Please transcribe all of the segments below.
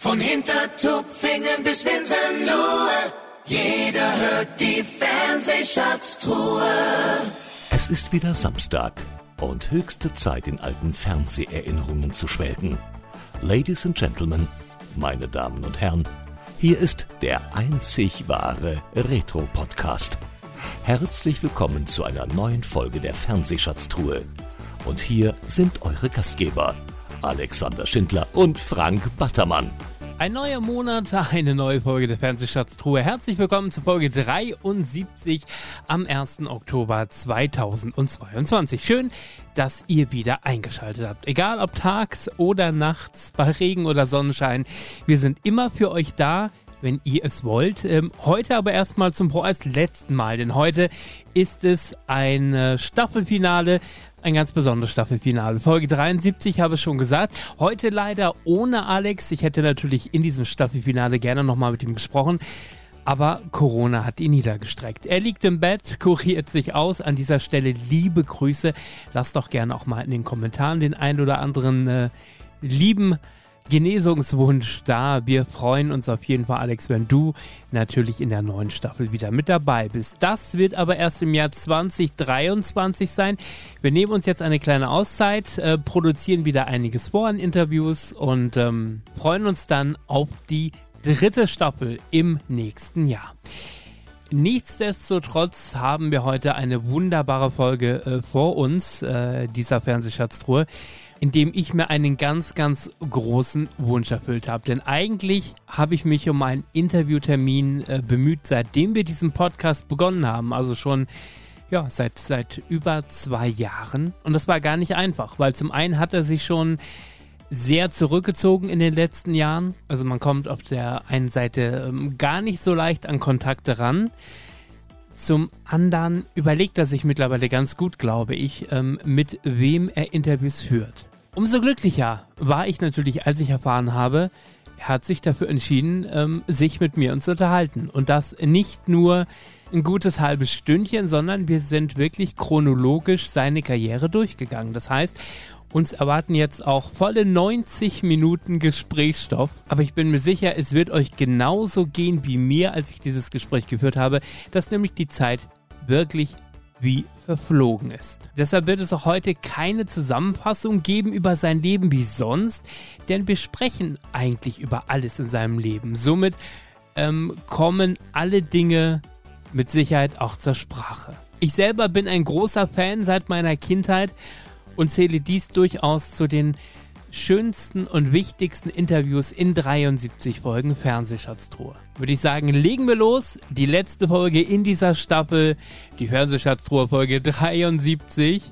Von Hintertupfingen bis Winsenlohe, jeder hört die Fernsehschatztruhe. Es ist wieder Samstag und höchste Zeit, in alten Fernseherinnerungen zu schwelgen. Ladies and Gentlemen, meine Damen und Herren, hier ist der einzig wahre Retro-Podcast. Herzlich willkommen zu einer neuen Folge der Fernsehschatztruhe. Und hier sind eure Gastgeber, Alexander Schindler und Frank Battermann. Ein neuer Monat, eine neue Folge der Fernsehschatztruhe. Herzlich willkommen zu Folge 73 am 1. Oktober 2022. Schön, dass ihr wieder eingeschaltet habt. Egal ob tags oder nachts, bei Regen oder Sonnenschein, wir sind immer für euch da wenn ihr es wollt. Ähm, heute aber erstmal zum vorerst letzten Mal, denn heute ist es ein Staffelfinale ein ganz besonderes Staffelfinale. Folge 73 habe ich schon gesagt. Heute leider ohne Alex. Ich hätte natürlich in diesem Staffelfinale gerne nochmal mit ihm gesprochen. Aber Corona hat ihn niedergestreckt. Er liegt im Bett, kuriert sich aus. An dieser Stelle liebe Grüße. Lasst doch gerne auch mal in den Kommentaren den ein oder anderen äh, lieben Genesungswunsch da. Wir freuen uns auf jeden Fall, Alex, wenn du natürlich in der neuen Staffel wieder mit dabei bist. Das wird aber erst im Jahr 2023 sein. Wir nehmen uns jetzt eine kleine Auszeit, äh, produzieren wieder einiges vor an Interviews und ähm, freuen uns dann auf die dritte Staffel im nächsten Jahr. Nichtsdestotrotz haben wir heute eine wunderbare Folge äh, vor uns, äh, dieser Fernsehschatztruhe in dem ich mir einen ganz, ganz großen Wunsch erfüllt habe. Denn eigentlich habe ich mich um einen Interviewtermin äh, bemüht, seitdem wir diesen Podcast begonnen haben. Also schon ja, seit, seit über zwei Jahren. Und das war gar nicht einfach, weil zum einen hat er sich schon sehr zurückgezogen in den letzten Jahren. Also man kommt auf der einen Seite ähm, gar nicht so leicht an Kontakte ran. Zum anderen überlegt er sich mittlerweile ganz gut, glaube ich, ähm, mit wem er Interviews führt. Umso glücklicher war ich natürlich, als ich erfahren habe, er hat sich dafür entschieden, ähm, sich mit mir zu unterhalten. Und das nicht nur ein gutes halbes Stündchen, sondern wir sind wirklich chronologisch seine Karriere durchgegangen. Das heißt, uns erwarten jetzt auch volle 90 Minuten Gesprächsstoff. Aber ich bin mir sicher, es wird euch genauso gehen wie mir, als ich dieses Gespräch geführt habe, dass nämlich die Zeit wirklich wie verflogen ist. Deshalb wird es auch heute keine Zusammenfassung geben über sein Leben wie sonst, denn wir sprechen eigentlich über alles in seinem Leben. Somit ähm, kommen alle Dinge mit Sicherheit auch zur Sprache. Ich selber bin ein großer Fan seit meiner Kindheit und zähle dies durchaus zu den schönsten und wichtigsten Interviews in 73 Folgen Fernsehschatztruhe. Würde ich sagen, legen wir los. Die letzte Folge in dieser Staffel, die Fernsehschatztruhe Folge 73.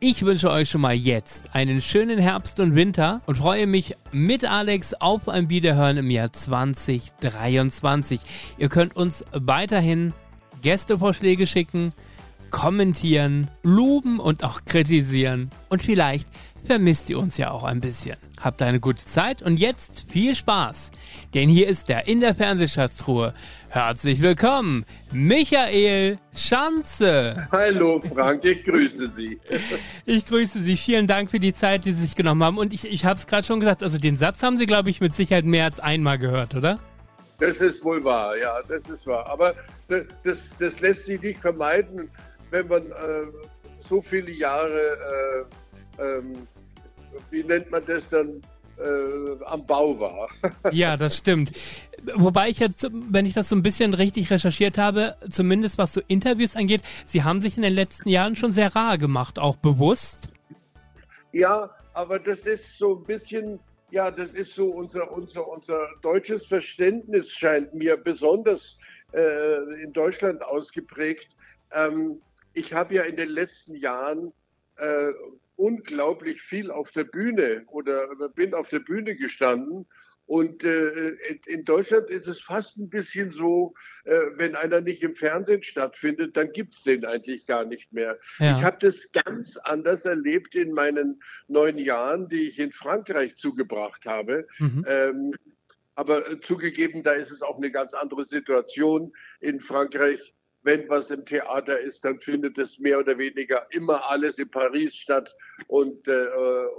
Ich wünsche euch schon mal jetzt einen schönen Herbst und Winter und freue mich mit Alex auf ein Wiederhören im Jahr 2023. Ihr könnt uns weiterhin Gästevorschläge schicken, kommentieren, loben und auch kritisieren und vielleicht vermisst ihr uns ja auch ein bisschen. Habt eine gute Zeit und jetzt viel Spaß, denn hier ist der in der Fernsehschatztruhe. Herzlich willkommen, Michael Schanze. Hallo Frank, ich grüße Sie. Ich grüße Sie, vielen Dank für die Zeit, die Sie sich genommen haben. Und ich, ich habe es gerade schon gesagt, also den Satz haben Sie, glaube ich, mit Sicherheit mehr als einmal gehört, oder? Das ist wohl wahr, ja, das ist wahr. Aber das, das lässt sich nicht vermeiden, wenn man äh, so viele Jahre äh, ähm, wie nennt man das dann, äh, am Bau war. ja, das stimmt. Wobei ich jetzt, wenn ich das so ein bisschen richtig recherchiert habe, zumindest was so Interviews angeht, Sie haben sich in den letzten Jahren schon sehr rar gemacht, auch bewusst. Ja, aber das ist so ein bisschen, ja, das ist so unser, unser, unser deutsches Verständnis scheint mir besonders äh, in Deutschland ausgeprägt. Ähm, ich habe ja in den letzten Jahren äh, unglaublich viel auf der Bühne oder bin auf der Bühne gestanden. Und äh, in Deutschland ist es fast ein bisschen so, äh, wenn einer nicht im Fernsehen stattfindet, dann gibt's den eigentlich gar nicht mehr. Ja. Ich habe das ganz anders erlebt in meinen neun Jahren, die ich in Frankreich zugebracht habe. Mhm. Ähm, aber zugegeben, da ist es auch eine ganz andere Situation. In Frankreich wenn was im Theater ist, dann findet es mehr oder weniger immer alles in Paris statt. Und, äh,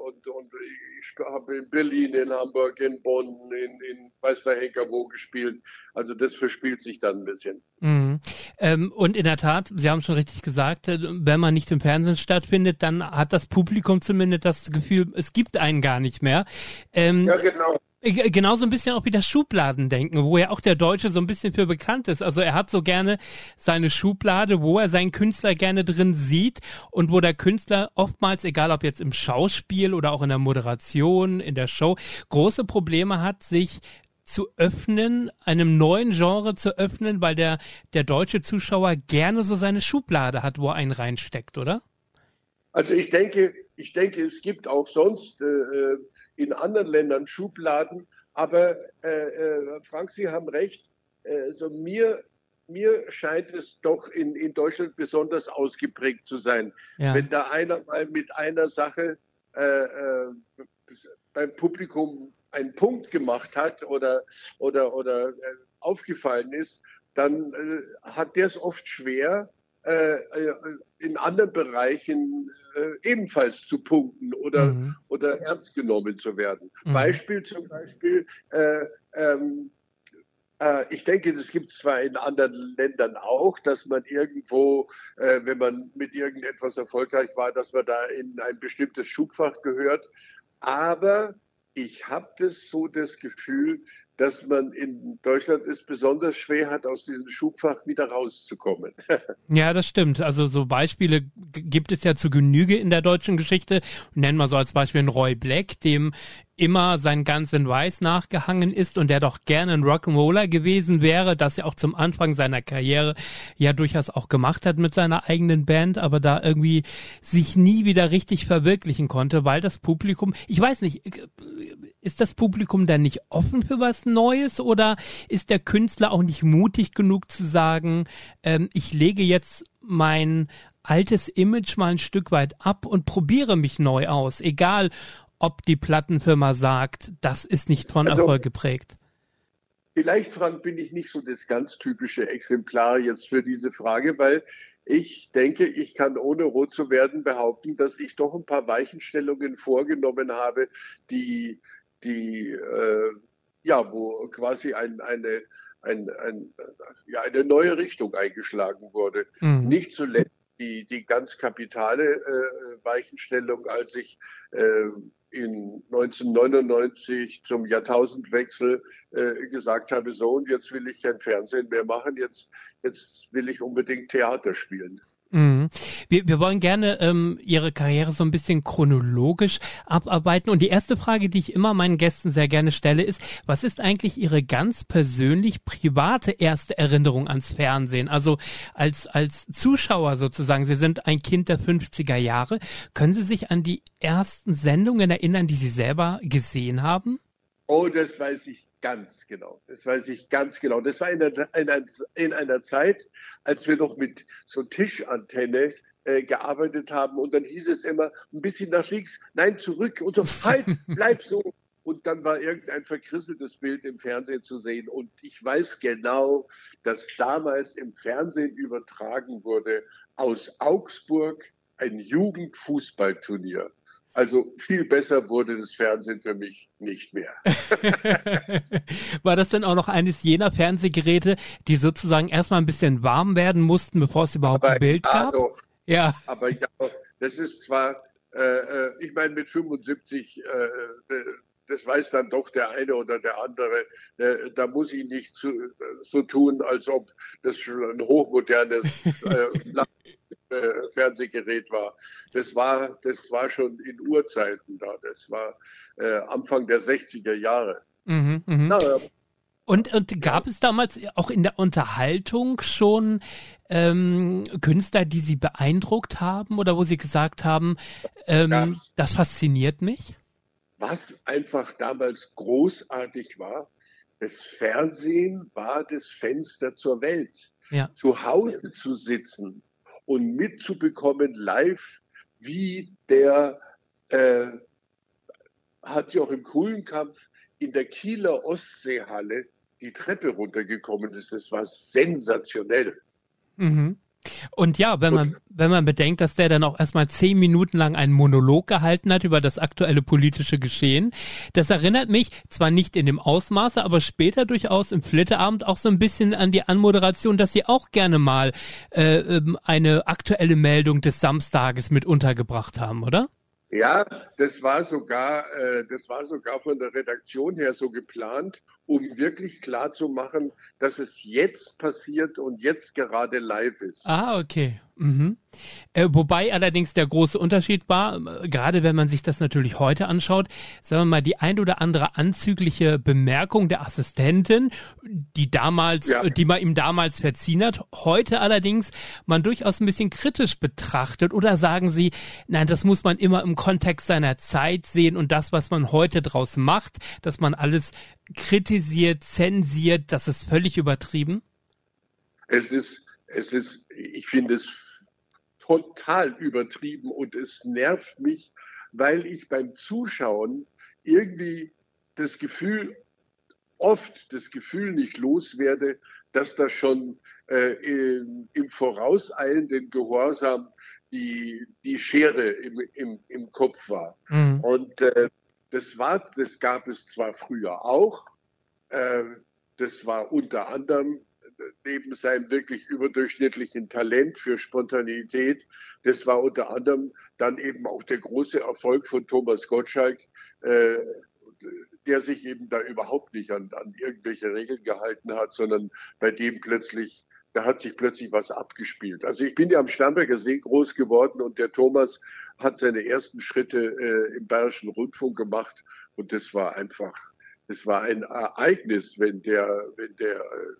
und, und ich habe in Berlin, in Hamburg, in Bonn, in, in weiß der Henker wo gespielt. Also das verspielt sich dann ein bisschen. Mhm. Ähm, und in der Tat, Sie haben schon richtig gesagt, äh, wenn man nicht im Fernsehen stattfindet, dann hat das Publikum zumindest das Gefühl, es gibt einen gar nicht mehr. Ähm, ja, genau. Äh, genauso ein bisschen auch wie das Schubladendenken, wo ja auch der Deutsche so ein bisschen für bekannt ist. Also er hat so gerne seine Schublade, wo er seinen Künstler gerne drin sieht und wo der Künstler oftmals, egal ob jetzt im Schauspiel oder auch in der Moderation, in der Show, große Probleme hat, sich zu öffnen, einem neuen Genre zu öffnen, weil der, der deutsche Zuschauer gerne so seine Schublade hat, wo er einen reinsteckt, oder? Also ich denke, ich denke, es gibt auch sonst äh, äh in anderen Ländern Schubladen. Aber äh, äh, Frank, Sie haben recht. Also mir, mir scheint es doch in, in Deutschland besonders ausgeprägt zu sein. Ja. Wenn da einer mal mit einer Sache äh, äh, beim Publikum einen Punkt gemacht hat oder, oder, oder äh, aufgefallen ist, dann äh, hat der es oft schwer, äh, äh, in anderen Bereichen äh, ebenfalls zu punkten oder, mhm. oder ernst genommen zu werden. Mhm. Beispiel zum Beispiel, äh, ähm, äh, ich denke, das gibt es zwar in anderen Ländern auch, dass man irgendwo, äh, wenn man mit irgendetwas erfolgreich war, dass man da in ein bestimmtes Schubfach gehört. Aber ich habe das so das Gefühl, dass man in Deutschland es besonders schwer hat, aus diesem Schubfach wieder rauszukommen. ja, das stimmt. Also so Beispiele gibt es ja zu Genüge in der deutschen Geschichte. Nennen wir so als Beispiel einen Roy Black, dem immer sein Ganz in Weiß nachgehangen ist und der doch gerne ein Rock'n'Roller gewesen wäre, das er auch zum Anfang seiner Karriere ja durchaus auch gemacht hat mit seiner eigenen Band, aber da irgendwie sich nie wieder richtig verwirklichen konnte, weil das Publikum, ich weiß nicht, ist das Publikum dann nicht offen für was Neues oder ist der Künstler auch nicht mutig genug zu sagen, ähm, ich lege jetzt mein altes Image mal ein Stück weit ab und probiere mich neu aus, egal ob die Plattenfirma sagt, das ist nicht von also, Erfolg geprägt. Vielleicht, Frank, bin ich nicht so das ganz typische Exemplar jetzt für diese Frage, weil ich denke, ich kann ohne rot zu werden behaupten, dass ich doch ein paar Weichenstellungen vorgenommen habe, die die äh, ja, wo quasi ein, eine, ein, ein, ja, eine neue Richtung eingeschlagen wurde. Mhm. Nicht zuletzt die, die ganz kapitale äh, Weichenstellung, als ich äh, in 1999 zum Jahrtausendwechsel äh, gesagt habe, so und jetzt will ich kein Fernsehen mehr machen, jetzt, jetzt will ich unbedingt Theater spielen. Mhm. Wir, wir wollen gerne ähm, Ihre Karriere so ein bisschen chronologisch abarbeiten. Und die erste Frage, die ich immer meinen Gästen sehr gerne stelle, ist, was ist eigentlich Ihre ganz persönlich private erste Erinnerung ans Fernsehen? Also als, als Zuschauer sozusagen, Sie sind ein Kind der 50er Jahre. Können Sie sich an die ersten Sendungen erinnern, die Sie selber gesehen haben? Oh, das weiß ich ganz genau. Das weiß ich ganz genau. Das war in einer, in einer, in einer Zeit, als wir noch mit so Tischantenne äh, gearbeitet haben und dann hieß es immer ein bisschen nach links, nein, zurück und so, halt, bleib so. Und dann war irgendein verkrisseltes Bild im Fernsehen zu sehen. Und ich weiß genau, dass damals im Fernsehen übertragen wurde aus Augsburg ein Jugendfußballturnier. Also viel besser wurde das Fernsehen für mich nicht mehr. War das denn auch noch eines jener Fernsehgeräte, die sozusagen erstmal ein bisschen warm werden mussten, bevor es überhaupt aber ein Bild ja, gab? Doch. Ja. Aber ja, das ist zwar, äh, äh ich meine, mit 75, äh, äh, das weiß dann doch der eine oder der andere. Äh, da muss ich nicht zu, so tun, als ob das schon ein hochmodernes äh, äh, Fernsehgerät war. Das war, das war schon in Urzeiten da. Das war äh, Anfang der 60er Jahre. Mhm, mh. Na, und, und gab es damals auch in der Unterhaltung schon ähm, Künstler, die Sie beeindruckt haben oder wo Sie gesagt haben, ähm, das fasziniert mich? Was einfach damals großartig war, das Fernsehen war das Fenster zur Welt. Ja. Zu Hause zu sitzen und mitzubekommen live, wie der äh, hat ja auch im Kuhlenkampf in der Kieler Ostseehalle die Treppe runtergekommen ist. Das war sensationell. Mhm. Und ja, wenn man, wenn man bedenkt, dass der dann auch erstmal zehn Minuten lang einen Monolog gehalten hat über das aktuelle politische Geschehen, das erinnert mich zwar nicht in dem Ausmaße, aber später durchaus im Flitterabend auch so ein bisschen an die Anmoderation, dass sie auch gerne mal äh, ähm, eine aktuelle Meldung des Samstages mit untergebracht haben, oder? Ja, das war sogar, äh, das war sogar von der Redaktion her so geplant, um wirklich klar zu machen, dass es jetzt passiert und jetzt gerade live ist. Ah, okay. Mhm. Äh, wobei allerdings der große Unterschied war, äh, gerade wenn man sich das natürlich heute anschaut, sagen wir mal, die ein oder andere anzügliche Bemerkung der Assistentin, die damals, ja. die man ihm damals verziehen hat, heute allerdings man durchaus ein bisschen kritisch betrachtet oder sagen Sie, nein, das muss man immer im Kontext seiner Zeit sehen und das, was man heute draus macht, dass man alles kritisiert, zensiert, das ist völlig übertrieben? Es ist, es ist, ich finde es total übertrieben und es nervt mich, weil ich beim Zuschauen irgendwie das Gefühl, oft das Gefühl nicht loswerde, dass da schon äh, im, im, vorauseilenden Gehorsam die, die Schere im, im, im Kopf war. Mhm. Und äh, das war, das gab es zwar früher auch, äh, das war unter anderem neben seinem wirklich überdurchschnittlichen Talent für Spontanität, das war unter anderem dann eben auch der große Erfolg von Thomas Gottschalk, äh, der sich eben da überhaupt nicht an, an irgendwelche Regeln gehalten hat, sondern bei dem plötzlich da hat sich plötzlich was abgespielt. Also ich bin ja am Starnberger See groß geworden und der Thomas hat seine ersten Schritte äh, im Bayerischen Rundfunk gemacht und das war einfach, das war ein Ereignis, wenn der, wenn der äh,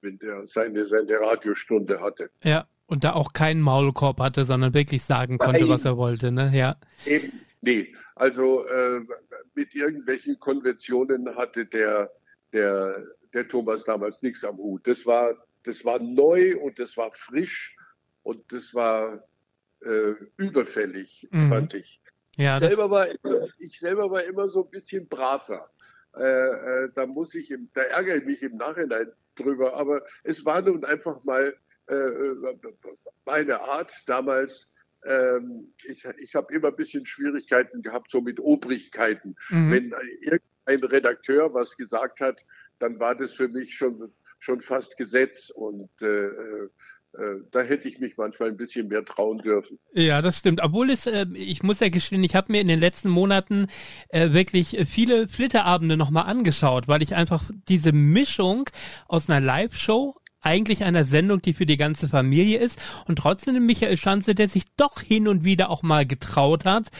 wenn der seine, seine Radiostunde hatte. Ja, und da auch keinen Maulkorb hatte, sondern wirklich sagen konnte, Nein. was er wollte, ne? Ja. Eben, nee. Also äh, mit irgendwelchen Konventionen hatte der, der, der Thomas damals nichts am Hut. Das war, das war neu und das war frisch und das war äh, überfällig, mhm. fand ich. Ja, ich, selber war, ich selber war immer so ein bisschen braver. Äh, äh, da muss ich, im, da ärgere ich mich im Nachhinein drüber. Aber es war nun einfach mal äh, äh meine Art damals. Ähm, ich ich habe immer ein bisschen Schwierigkeiten gehabt, so mit Obrigkeiten. Mhm. Wenn irgendein Redakteur was gesagt hat, dann war das für mich schon, schon fast Gesetz. Und äh, äh äh, da hätte ich mich manchmal ein bisschen mehr trauen dürfen. Ja, das stimmt. Obwohl es, äh, ich muss ja gestehen, ich habe mir in den letzten Monaten äh, wirklich viele Flitterabende nochmal angeschaut, weil ich einfach diese Mischung aus einer Live-Show eigentlich einer Sendung, die für die ganze Familie ist und trotzdem Michael Schanze, der sich doch hin und wieder auch mal getraut hat,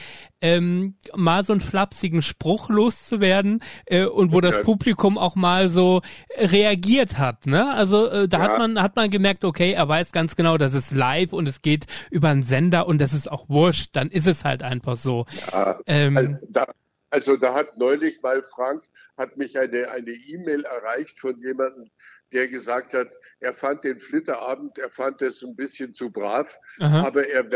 ähm, mal so einen flapsigen Spruch loszuwerden äh, und wo okay. das Publikum auch mal so reagiert hat. Ne? Also äh, da ja. hat man hat man gemerkt, okay, er weiß ganz genau, das ist live und es geht über einen Sender und das ist auch wurscht. Dann ist es halt einfach so. Ja, ähm, also, da, also da hat neulich mal Frank hat mich eine eine E-Mail erreicht von jemandem, der gesagt hat, er fand den Flitterabend, er fand es ein bisschen zu brav, Aha. aber er,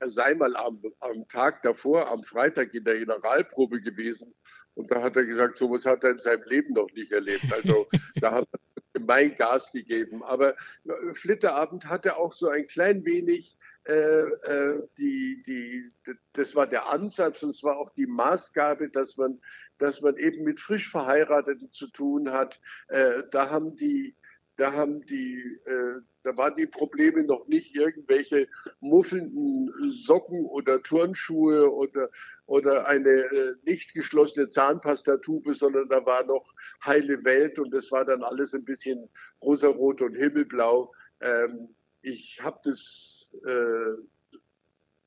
er sei mal am, am Tag davor, am Freitag in der Generalprobe gewesen. Und da hat er gesagt, sowas hat er in seinem Leben noch nicht erlebt. Also da hat er mein Gas gegeben. Aber äh, Flitterabend hatte auch so ein klein wenig äh, äh, die, die, das war der Ansatz und es war auch die Maßgabe, dass man, dass man eben mit frisch Verheirateten zu tun hat. Äh, da haben die, da haben die, äh, da waren die Probleme noch nicht irgendwelche muffelnden Socken oder Turnschuhe oder, oder eine äh, nicht geschlossene Zahnpastatube, sondern da war noch heile Welt und das war dann alles ein bisschen rosarot und himmelblau. Ähm, ich habe das, äh,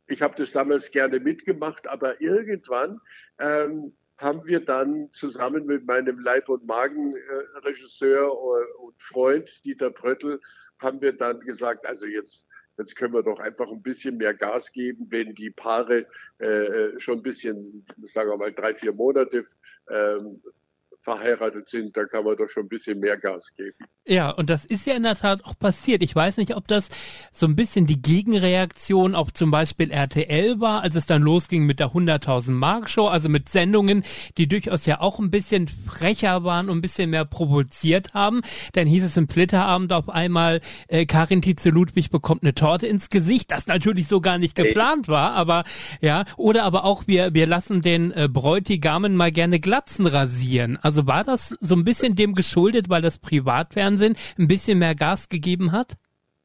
ich habe das damals gerne mitgemacht, aber irgendwann ähm, haben wir dann zusammen mit meinem Leib- und Magenregisseur äh, und Freund Dieter Bröttl, haben wir dann gesagt, also jetzt, jetzt können wir doch einfach ein bisschen mehr Gas geben, wenn die Paare äh, schon ein bisschen, sagen wir mal, drei, vier Monate ähm, verheiratet sind, da kann man doch schon ein bisschen mehr Gas geben. Ja, und das ist ja in der Tat auch passiert. Ich weiß nicht, ob das so ein bisschen die Gegenreaktion auf zum Beispiel RTL war, als es dann losging mit der 100.000 Mark Show, also mit Sendungen, die durchaus ja auch ein bisschen frecher waren und ein bisschen mehr provoziert haben. Dann hieß es im Flitterabend auf einmal, äh, Karin Tietze-Ludwig bekommt eine Torte ins Gesicht, das natürlich so gar nicht geplant war, aber ja, oder aber auch wir, wir lassen den äh, Bräutigamen mal gerne Glatzen rasieren. Also war das so ein bisschen dem geschuldet, weil das Privatfernsehen ein bisschen mehr Gas gegeben hat?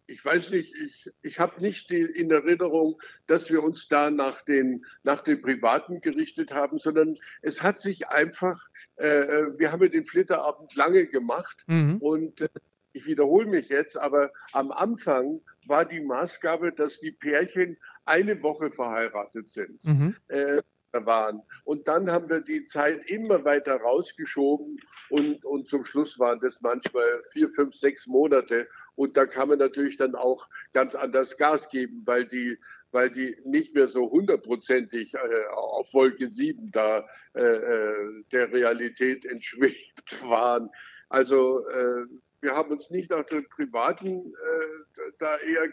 ich weiß nicht, ich, ich habe nicht die, in Erinnerung, dass wir uns da nach den, nach den Privaten gerichtet haben, sondern es hat sich einfach, äh, wir haben ja den Flitterabend lange gemacht mhm. und äh, ich wiederhole mich jetzt, aber am Anfang war die Maßgabe, dass die Pärchen eine Woche verheiratet sind. Mhm. Äh, waren. Und dann haben wir die Zeit immer weiter rausgeschoben und, und zum Schluss waren das manchmal vier, fünf, sechs Monate. Und da kann man natürlich dann auch ganz anders Gas geben, weil die, weil die nicht mehr so hundertprozentig äh, auf Wolke 7 da äh, äh, der Realität entschwebt waren. Also äh, wir haben uns nicht nach den Privaten äh, da eher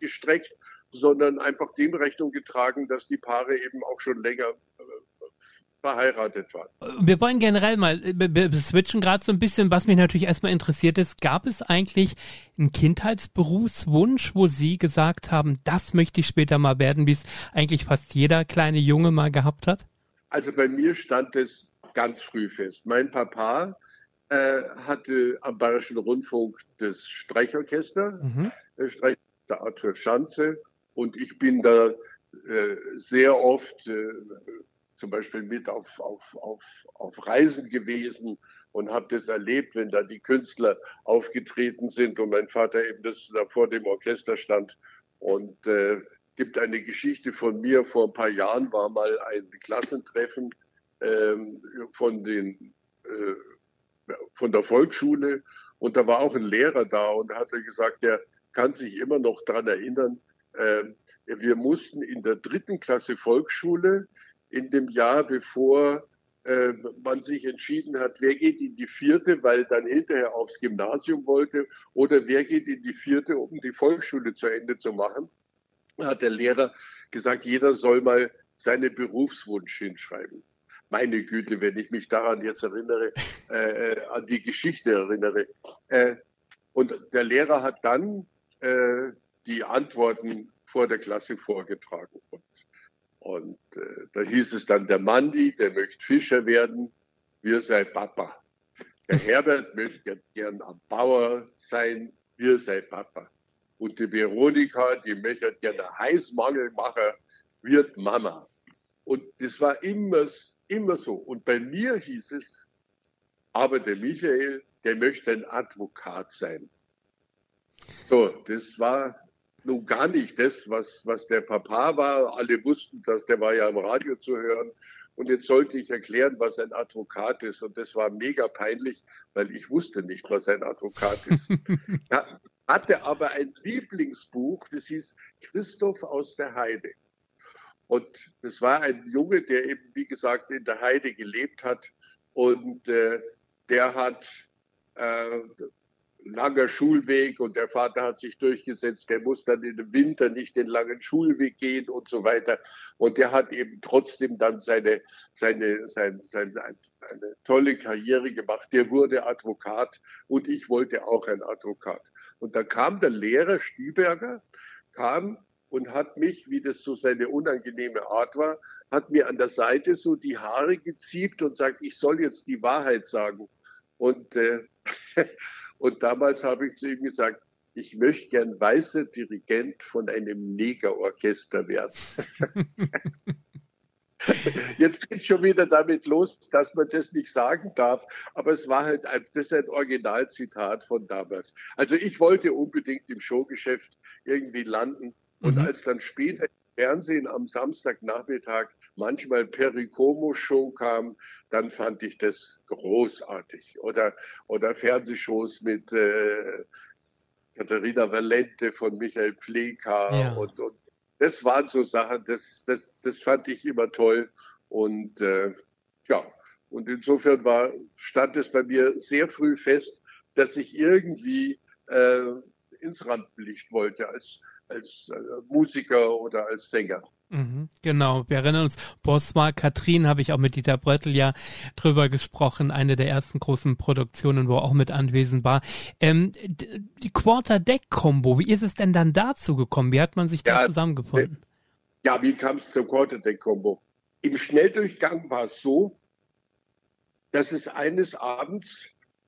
gestreckt, sondern einfach dem Rechnung getragen, dass die Paare eben auch schon länger äh, verheiratet waren. Wir wollen generell mal, wir switchen gerade so ein bisschen, was mich natürlich erstmal interessiert ist, gab es eigentlich einen Kindheitsberufswunsch, wo Sie gesagt haben, das möchte ich später mal werden, wie es eigentlich fast jeder kleine Junge mal gehabt hat? Also bei mir stand es ganz früh fest. Mein Papa äh, hatte am Bayerischen Rundfunk das Streichorchester, mhm. das Streichorchester Arthur Schanze und ich bin da äh, sehr oft äh, zum Beispiel mit auf, auf, auf, auf Reisen gewesen und habe das erlebt, wenn da die Künstler aufgetreten sind und mein Vater eben das da vor dem Orchester stand. Und äh, gibt eine Geschichte von mir, vor ein paar Jahren war mal ein Klassentreffen ähm, von, den, äh, von der Volksschule und da war auch ein Lehrer da und hat gesagt, der kann sich immer noch daran erinnern, äh, wir mussten in der dritten Klasse Volksschule in dem Jahr, bevor äh, man sich entschieden hat, wer geht in die vierte, weil dann hinterher aufs Gymnasium wollte, oder wer geht in die vierte, um die Volksschule zu Ende zu machen, hat der Lehrer gesagt, jeder soll mal seinen Berufswunsch hinschreiben. Meine Güte, wenn ich mich daran jetzt erinnere, äh, äh an die Geschichte erinnere. Äh, und der Lehrer hat dann äh, die Antworten vor der Klasse vorgetragen. Und, und äh, da hieß es dann, der Mandi, der möchte Fischer werden, wir sei Papa. Der Herbert möchte gern am Bauer sein, wir sei Papa. Und die Veronika, die möchte gerne Heißmangelmacher, wird Mama. Und das war immer, immer so. Und bei mir hieß es, aber der Michael, der möchte ein Advokat sein. So, das war nun gar nicht das, was, was der Papa war. Alle wussten das, der war ja im Radio zu hören. Und jetzt sollte ich erklären, was ein Advokat ist. Und das war mega peinlich, weil ich wusste nicht, was ein Advokat ist. er hatte aber ein Lieblingsbuch, das hieß Christoph aus der Heide. Und das war ein Junge, der eben, wie gesagt, in der Heide gelebt hat. Und äh, der hat äh, langer Schulweg und der Vater hat sich durchgesetzt, der muss dann dem Winter nicht den langen Schulweg gehen und so weiter. Und der hat eben trotzdem dann seine, seine, seine, seine eine tolle Karriere gemacht. Der wurde Advokat und ich wollte auch ein Advokat. Und dann kam der Lehrer Stieberger, kam und hat mich, wie das so seine unangenehme Art war, hat mir an der Seite so die Haare geziebt und sagt, ich soll jetzt die Wahrheit sagen. Und äh, Und damals habe ich zu ihm gesagt, ich möchte gern weißer Dirigent von einem Negerorchester werden. Jetzt geht schon wieder damit los, dass man das nicht sagen darf, aber es war halt ein, das ist ein Originalzitat von damals. Also ich wollte unbedingt im Showgeschäft irgendwie landen und mhm. als dann später Fernsehen am Samstagnachmittag manchmal Pericomo-Show kam, dann fand ich das großartig. Oder, oder Fernsehshows mit äh, Katharina Valente von Michael Pfleger ja. und, und das waren so Sachen, das, das, das fand ich immer toll. Und äh, ja, Und insofern war, stand es bei mir sehr früh fest, dass ich irgendwie äh, ins Rampenlicht wollte als, als äh, Musiker oder als Sänger. Mhm, genau, wir erinnern uns, Bosma Katrin habe ich auch mit Dieter Bröttl ja drüber gesprochen, eine der ersten großen Produktionen, wo er auch mit anwesend war. Ähm, die Quarterdeck-Kombo, wie ist es denn dann dazu gekommen? Wie hat man sich ja, da zusammengefunden? Ja, wie kam es zur Quarterdeck-Kombo? Im Schnelldurchgang war es so, dass es eines Abends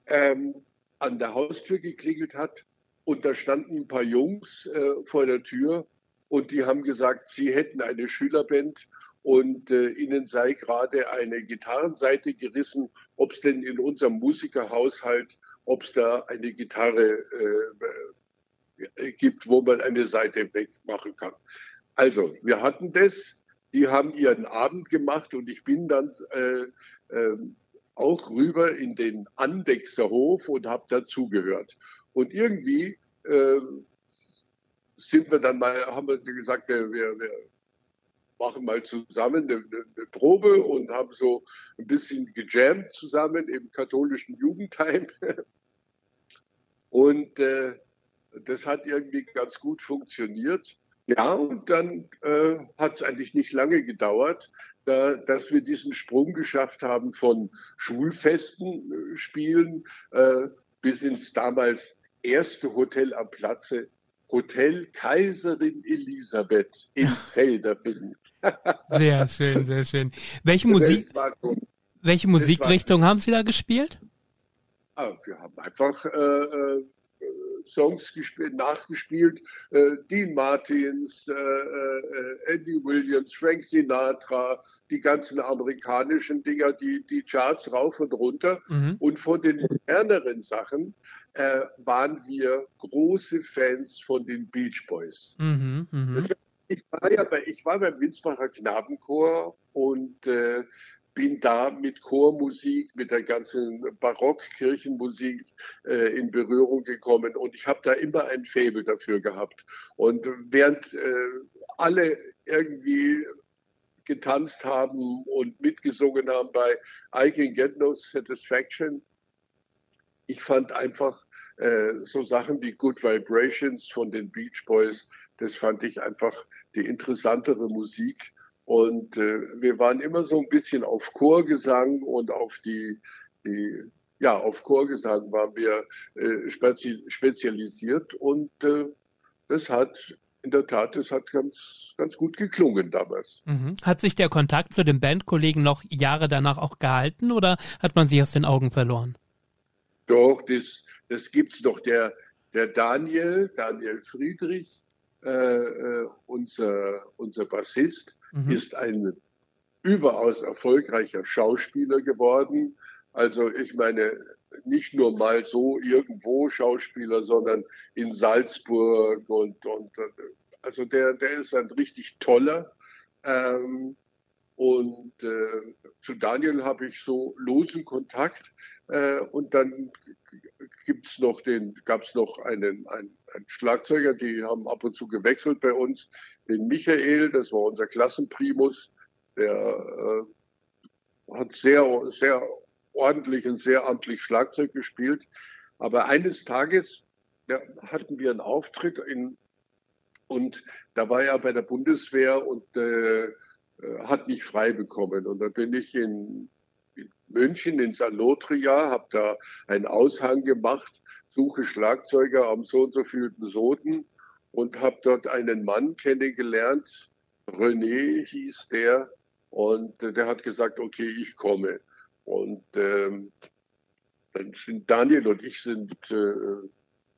ähm, an der Haustür geklingelt hat und da standen ein paar Jungs äh, vor der Tür und die haben gesagt, sie hätten eine Schülerband und äh, ihnen sei gerade eine Gitarrenseite gerissen, ob es denn in unserem Musikerhaushalt, ob es da eine Gitarre äh, gibt, wo man eine Seite wegmachen kann. Also, wir hatten das, die haben ihren Abend gemacht und ich bin dann äh, äh, auch rüber in den Andexer Hof und habe dazugehört. Und irgendwie äh, sind wir dann mal, haben wir gesagt, wir, wir, machen mal zusammen eine, eine, Probe und haben so ein bisschen gejammt zusammen im katholischen Jugendheim. Und äh, das hat irgendwie ganz gut funktioniert. Ja, und dann äh, hat es eigentlich nicht lange gedauert, da, dass wir diesen Sprung geschafft haben von Schulfesten äh, spielen äh, bis ins damals erste Hotel am Platze Hotel Kaiserin Elisabeth in Felderfingen. sehr schön, sehr schön. Welche Musik, welche Musikrichtung haben Sie da gespielt? Ah, wir haben einfach äh, äh, Songs gespielt, nachgespielt. Äh, Dean Martins, äh, äh, Andy Williams, Frank Sinatra, die ganzen amerikanischen Dinger, die, die Charts rauf und runter. Mhm. Und von den moderneren Sachen äh, waren wir große Fans von den Beach Boys. Mhm, mh. ich, war ja bei, ich war beim Winsbacher Knabenchor und äh, bin da mit Chormusik, mit der ganzen Barockkirchenmusik äh, in Berührung gekommen und ich habe da immer ein Faible dafür gehabt. Und während äh, alle irgendwie getanzt haben und mitgesungen haben bei I Can Get No Satisfaction, ich fand einfach äh, so Sachen wie Good Vibrations von den Beach Boys, das fand ich einfach die interessantere Musik. Und äh, wir waren immer so ein bisschen auf Chorgesang und auf die, die ja, auf Chorgesang waren wir äh, spezi spezialisiert und äh, das hat in der Tat, das hat ganz, ganz gut geklungen damals. Mhm. Hat sich der Kontakt zu den Bandkollegen noch Jahre danach auch gehalten oder hat man sie aus den Augen verloren? Doch, das, das gibt's doch. Der, der Daniel, Daniel Friedrich, äh, äh, unser, unser Bassist, mhm. ist ein überaus erfolgreicher Schauspieler geworden. Also ich meine, nicht nur mal so irgendwo Schauspieler, sondern in Salzburg und, und also der, der ist ein richtig toller. Ähm, und äh, zu Daniel habe ich so losen Kontakt. Äh, und dann gibt's noch den, gab's noch einen, einen, einen Schlagzeuger, die haben ab und zu gewechselt bei uns, den Michael, das war unser Klassenprimus, der äh, hat sehr, sehr ordentlich und sehr amtlich Schlagzeug gespielt. Aber eines Tages ja, hatten wir einen Auftritt in, und da war er bei der Bundeswehr und äh, äh, hat mich frei bekommen. Und dann bin ich in München in Salotria, habe da einen Aushang gemacht, suche Schlagzeuger am so und so vielten Soden und habe dort einen Mann kennengelernt, René hieß der, und äh, der hat gesagt, okay, ich komme. Und ähm, dann sind Daniel und ich sind äh,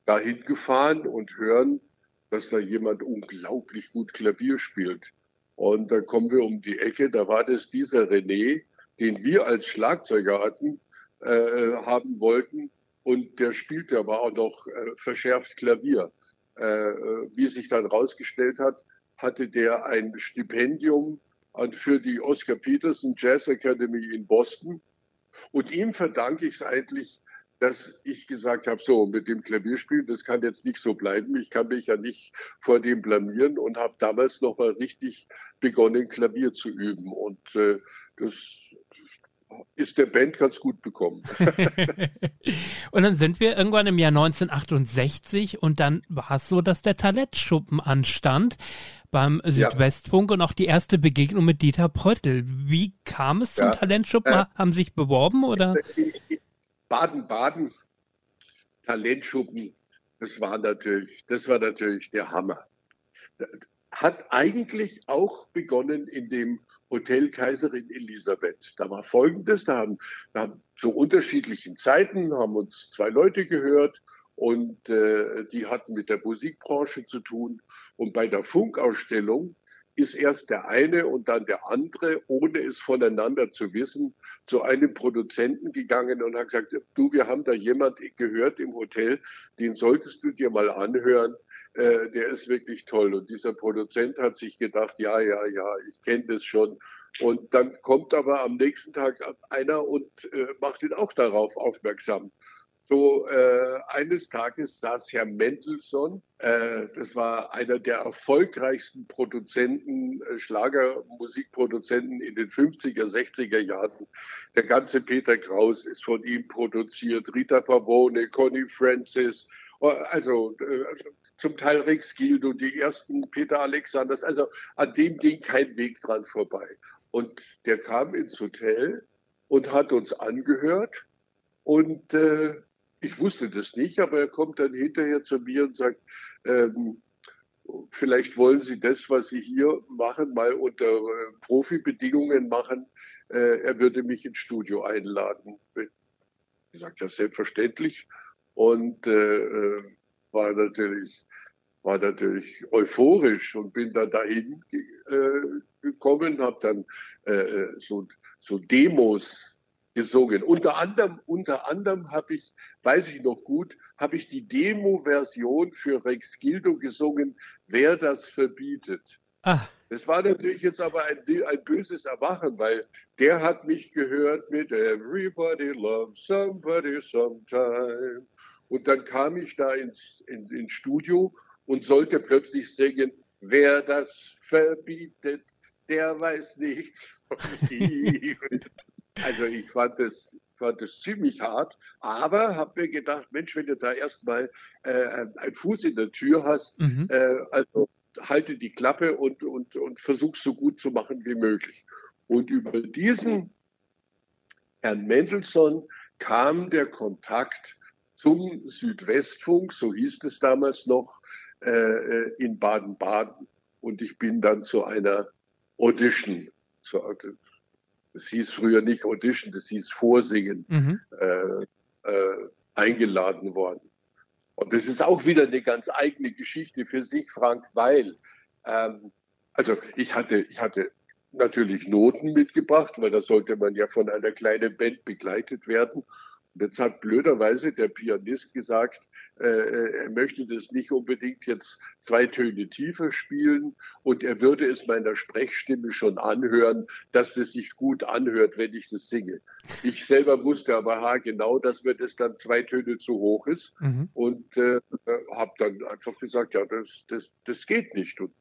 dahin gefahren und hören, dass da jemand unglaublich gut Klavier spielt. Und da kommen wir um die Ecke, da war das dieser René, den wir als Schlagzeuger hatten, äh, haben wollten. Und der spielte aber auch noch äh, verschärft Klavier. Äh, äh wie sich dann rausgestellt hat, hatte der ein Stipendium für die Oscar Peterson Jazz Academy in Boston. Und ihm verdanke ich es eigentlich, dass ich gesagt habe, so mit dem Klavierspielen, das kann jetzt nicht so bleiben. Ich kann mich ja nicht vor dem blamieren und habe damals noch mal richtig begonnen, Klavier zu üben. Und äh, das ist der Band ganz gut bekommen. und dann sind wir irgendwann im Jahr 1968 und dann war es so, dass der Talentschuppen anstand beim Südwestfunk ja. und auch die erste Begegnung mit Dieter Pröttl. Wie kam es zum ja. Talentschuppen? Äh, Haben Sie sich beworben oder? Baden-Baden, Talentschuppen, das war natürlich, das war natürlich der Hammer. Hat eigentlich auch begonnen in dem Hotel Kaiserin Elisabeth. Da war Folgendes, da haben, da haben zu unterschiedlichen Zeiten haben uns zwei Leute gehört und äh, die hatten mit der Musikbranche zu tun. Und bei der Funkausstellung ist erst der eine und dann der andere, ohne es voneinander zu wissen, zu einem Produzenten gegangen und hat gesagt, du, wir haben da jemand gehört im Hotel, den solltest du dir mal anhören, äh, der ist wirklich toll. Und dieser Produzent hat sich gedacht, ja, ja, ja, ich kenne das schon. Und dann kommt aber am nächsten Tag einer und äh, macht ihn auch darauf aufmerksam. So äh, eines Tages saß Herr Mendelssohn, äh, das war einer der erfolgreichsten Produzenten, äh, Schlagermusikproduzenten in den 50er, 60er Jahren. Der ganze Peter Kraus ist von ihm produziert, Rita Pavone, Connie Francis, äh, also zum Teil Rex Gildo, die ersten Peter Alexanders, also an dem ging kein Weg dran vorbei. Und der kam ins Hotel und hat uns angehört und äh, ich wusste das nicht, aber er kommt dann hinterher zu mir und sagt, ähm, vielleicht wollen Sie das, was Sie hier machen, mal unter äh, Profibedingungen machen. Äh, er würde mich ins Studio einladen. Ich sagte, ja, selbstverständlich. Und äh, äh, war natürlich war natürlich euphorisch und bin dann dahin äh, gekommen, habe dann äh, so, so Demos gesungen. Unter anderem, unter anderem habe ich, weiß ich noch gut, habe ich die Demo-Version für Rex Gildo gesungen, Wer das verbietet. Ach. Das war natürlich jetzt aber ein, ein böses Erwachen, weil der hat mich gehört mit Everybody loves somebody sometime. Und dann kam ich da ins, in, ins Studio und sollte plötzlich singen, wer das verbietet, der weiß nichts von Liebe. Also ich fand das, fand das ziemlich hart, aber habe mir gedacht, Mensch, wenn du da erstmal äh, einen Fuß in der Tür hast, mhm. äh, also halte die Klappe und, und, und versuch so gut zu machen wie möglich. Und über diesen Herrn Mendelssohn kam der Kontakt zum Südwestfunk, so hieß es damals noch, äh, äh in Baden-Baden. Und ich bin dann zu einer Audition, zu, das hieß früher nicht Audition, das hieß Vorsingen, mhm. äh, äh, eingeladen worden. Und das ist auch wieder eine ganz eigene Geschichte für sich, Frank, weil, ähm, also ich hatte, ich hatte natürlich Noten mitgebracht, weil da sollte man ja von einer kleinen Band begleitet werden. Und jetzt hat blöderweise der Pianist gesagt, äh, äh, er möchte das nicht unbedingt jetzt zwei Töne tiefer spielen und er würde es meiner Sprechstimme schon anhören, dass es sich gut anhört, wenn ich das singe. Ich selber wusste aber ha, genau, dass mir das dann zwei Töne zu hoch ist mhm. und äh, habe dann einfach gesagt, ja, das, das, das geht nicht. Und,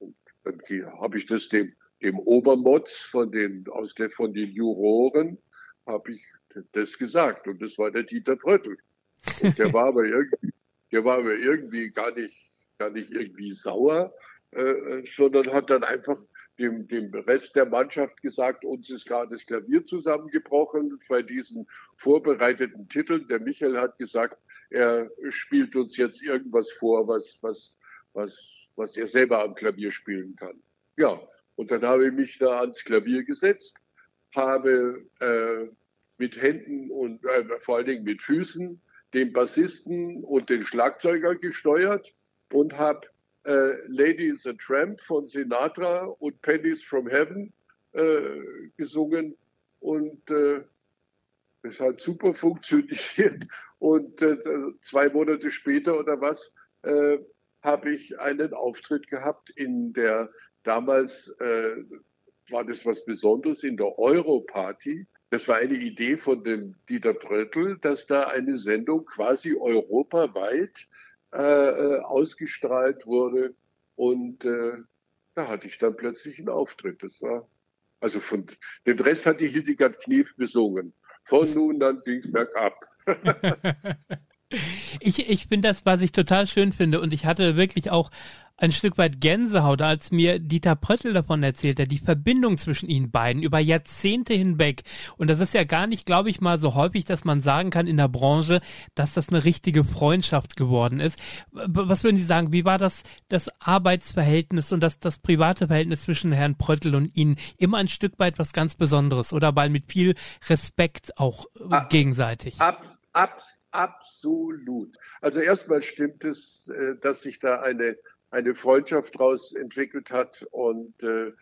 und dann habe ich das dem, dem Obermotz von den, aus der, von den Juroren, habe ich das gesagt. Und das war der Dieter. Und der war aber irgendwie, der war aber irgendwie gar nicht, gar nicht irgendwie sauer, äh, sondern hat dann einfach dem, dem Rest der Mannschaft gesagt, uns ist gerade das Klavier zusammengebrochen bei diesen vorbereiteten Titeln. Der Michael hat gesagt, er spielt uns jetzt irgendwas vor, was, was, was, was er selber am Klavier spielen kann. Ja, und dann habe ich mich da ans Klavier gesetzt, habe äh, mit Händen und äh, vor allen Dingen mit Füßen den Bassisten und den Schlagzeuger gesteuert und habe äh, Lady is a Tramp von Sinatra und Pennies from Heaven äh, gesungen und äh, das hat super funktioniert. Und äh, zwei Monate später oder was äh, habe ich einen Auftritt gehabt in der damals äh, war das was Besonderes in der Europarty das war eine Idee von dem Dieter Bröttl, dass da eine Sendung quasi europaweit äh, äh, ausgestrahlt wurde. Und äh, da hatte ich dann plötzlich einen Auftritt. Das war, Also von den Rest hat die Hildegard Knief besungen. Von nun an ging es bergab. ich, ich bin das, was ich total schön finde und ich hatte wirklich auch ein Stück weit Gänsehaut, als mir Dieter Pröttl davon erzählt hat, die Verbindung zwischen ihnen beiden über Jahrzehnte hinweg. Und das ist ja gar nicht, glaube ich, mal so häufig, dass man sagen kann in der Branche, dass das eine richtige Freundschaft geworden ist. Was würden Sie sagen, wie war das, das Arbeitsverhältnis und das, das private Verhältnis zwischen Herrn Pröttl und Ihnen? Immer ein Stück weit was ganz Besonderes oder weil mit viel Respekt auch ab, gegenseitig? Ab, ab, absolut. Also erstmal stimmt es, äh, dass sich da eine eine Freundschaft daraus entwickelt hat. Und äh,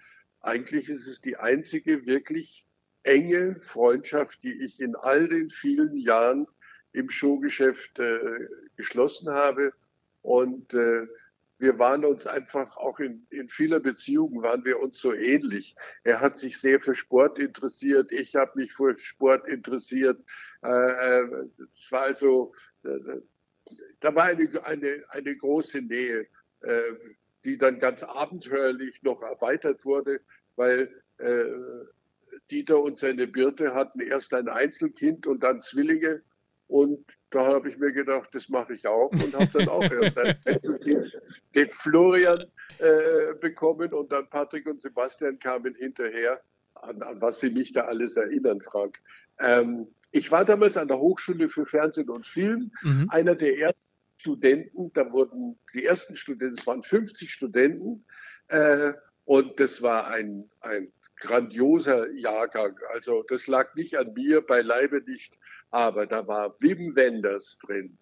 eigentlich ist es die einzige wirklich enge Freundschaft, die ich in all den vielen Jahren im Showgeschäft äh, geschlossen habe. Und äh, wir waren uns einfach auch in, in vieler Beziehungen waren wir uns so ähnlich. Er hat sich sehr für Sport interessiert, ich habe mich für Sport interessiert. Äh es war also, äh, da war eine, eine, eine große Nähe. Äh, die dann ganz abenteuerlich noch erweitert wurde, weil äh, Dieter und seine Birte hatten erst ein Einzelkind und dann Zwillinge. Und da habe ich mir gedacht, das mache ich auch und habe dann auch erst ein Einzelkind, den Florian, äh, bekommen und dann Patrick und Sebastian kamen hinterher. An, an was Sie mich da alles erinnern, Frank. Ähm, ich war damals an der Hochschule für Fernsehen und Film, mhm. einer der ersten Studenten, da wurden die ersten Studenten, es waren 50 Studenten äh, und das war ein, ein grandioser Jahrgang. Also das lag nicht an mir, beileibe nicht, aber da war Wim Wenders drin,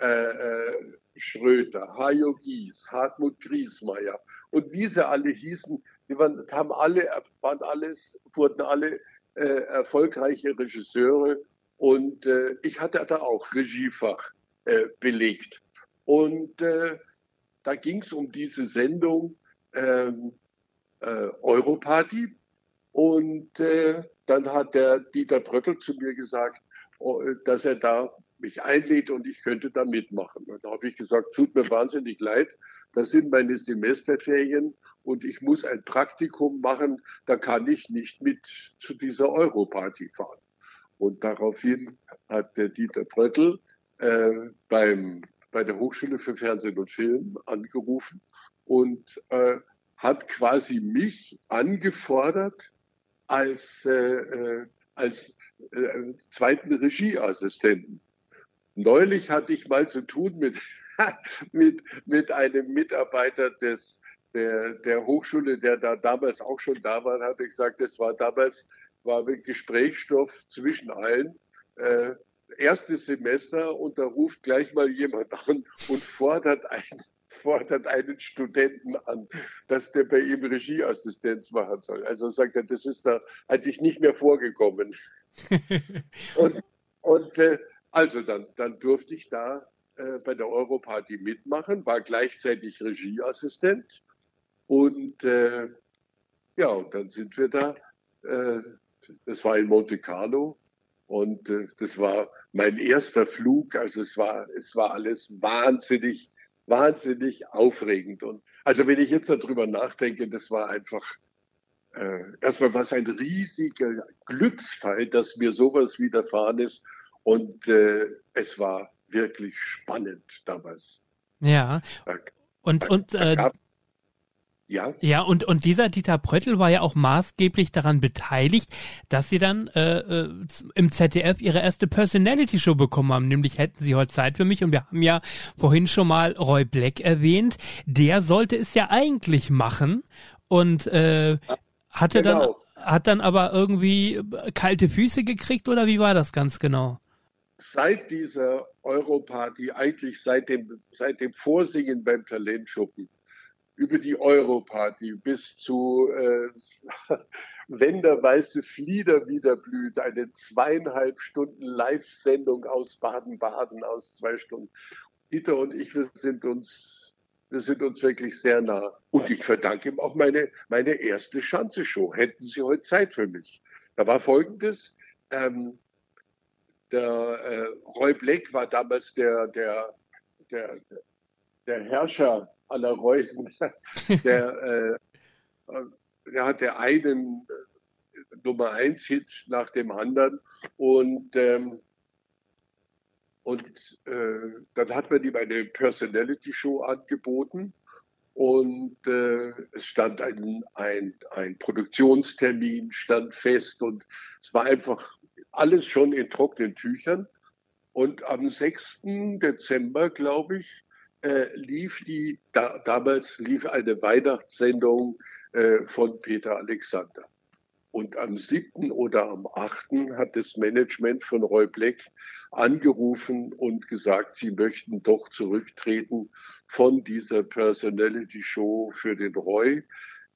äh, äh, Schröter, Hajo Gies, Hartmut Griesmeier. Und wie sie alle hießen, die waren, haben alle, waren alles, wurden alle äh, erfolgreiche Regisseure. Und äh, ich hatte da auch Regiefach äh, belegt. Und äh, da ging es um diese Sendung ähm, äh, Europarty. Und äh, dann hat der Dieter Bröttl zu mir gesagt, oh, dass er da mich einlädt und ich könnte da mitmachen. Und da habe ich gesagt, tut mir wahnsinnig leid, das sind meine Semesterferien und ich muss ein Praktikum machen, da kann ich nicht mit zu dieser Europarty fahren. Und daraufhin hat der Dieter Bröttl äh, beim, bei der Hochschule für Fernsehen und Film angerufen und äh, hat quasi mich angefordert als, äh, äh als äh, zweiten Regieassistenten. Neulich hatte ich mal zu tun mit, mit, mit einem Mitarbeiter des, der, der Hochschule, der da damals auch schon da war, hatte gesagt, das war damals war Gesprächsstoff zwischen allen. Äh, erstes Semester und da ruft gleich mal jemand an und fordert einen, fordert einen Studenten an, dass der bei ihm Regieassistenz machen soll. Also sagt er, das ist da eigentlich nicht mehr vorgekommen. und und äh, also dann, dann durfte ich da äh, bei der Europarty mitmachen, war gleichzeitig Regieassistent und äh, ja, und dann sind wir da, äh, das war in Monte Carlo, und äh, das war mein erster Flug. Also es war, es war alles wahnsinnig, wahnsinnig aufregend. Und also wenn ich jetzt darüber nachdenke, das war einfach äh, erstmal was ein riesiger Glücksfall, dass mir sowas widerfahren ist. Und äh, es war wirklich spannend damals. Ja. Und, und äh, ja. Ja, und, und dieser Dieter Pröttl war ja auch maßgeblich daran beteiligt, dass sie dann äh, äh, im ZDF ihre erste Personality-Show bekommen haben, nämlich hätten sie heute Zeit für mich. Und wir haben ja vorhin schon mal Roy Black erwähnt. Der sollte es ja eigentlich machen und äh, hatte genau. dann hat dann aber irgendwie kalte Füße gekriegt oder wie war das ganz genau? Seit dieser Europarty, eigentlich seit dem, seit dem Vorsingen beim Talentschuppen, über die Europarty bis zu äh, Wenn der weiße Flieder wieder blüht, eine zweieinhalb Stunden Live-Sendung aus Baden-Baden, aus zwei Stunden. Dieter und ich, wir sind uns, wir sind uns wirklich sehr nah. Und ich verdanke ihm auch meine, meine erste Schanze-Show. Hätten Sie heute Zeit für mich? Da war Folgendes. Ähm, der äh, Roy Black war damals der, der, der, der Herrscher aller Reusen, der, äh, der hat der einen Nummer eins Hit nach dem anderen und ähm, und äh, dann hat man ihm eine Personality Show angeboten und äh, es stand ein, ein, ein Produktionstermin, stand fest und es war einfach alles schon in trockenen Tüchern. Und am 6. Dezember, glaube ich, äh, lief die, da, damals lief eine Weihnachtssendung äh, von Peter Alexander. Und am 7. oder am 8. hat das Management von Roy Black angerufen und gesagt, sie möchten doch zurücktreten von dieser Personality Show für den Roy.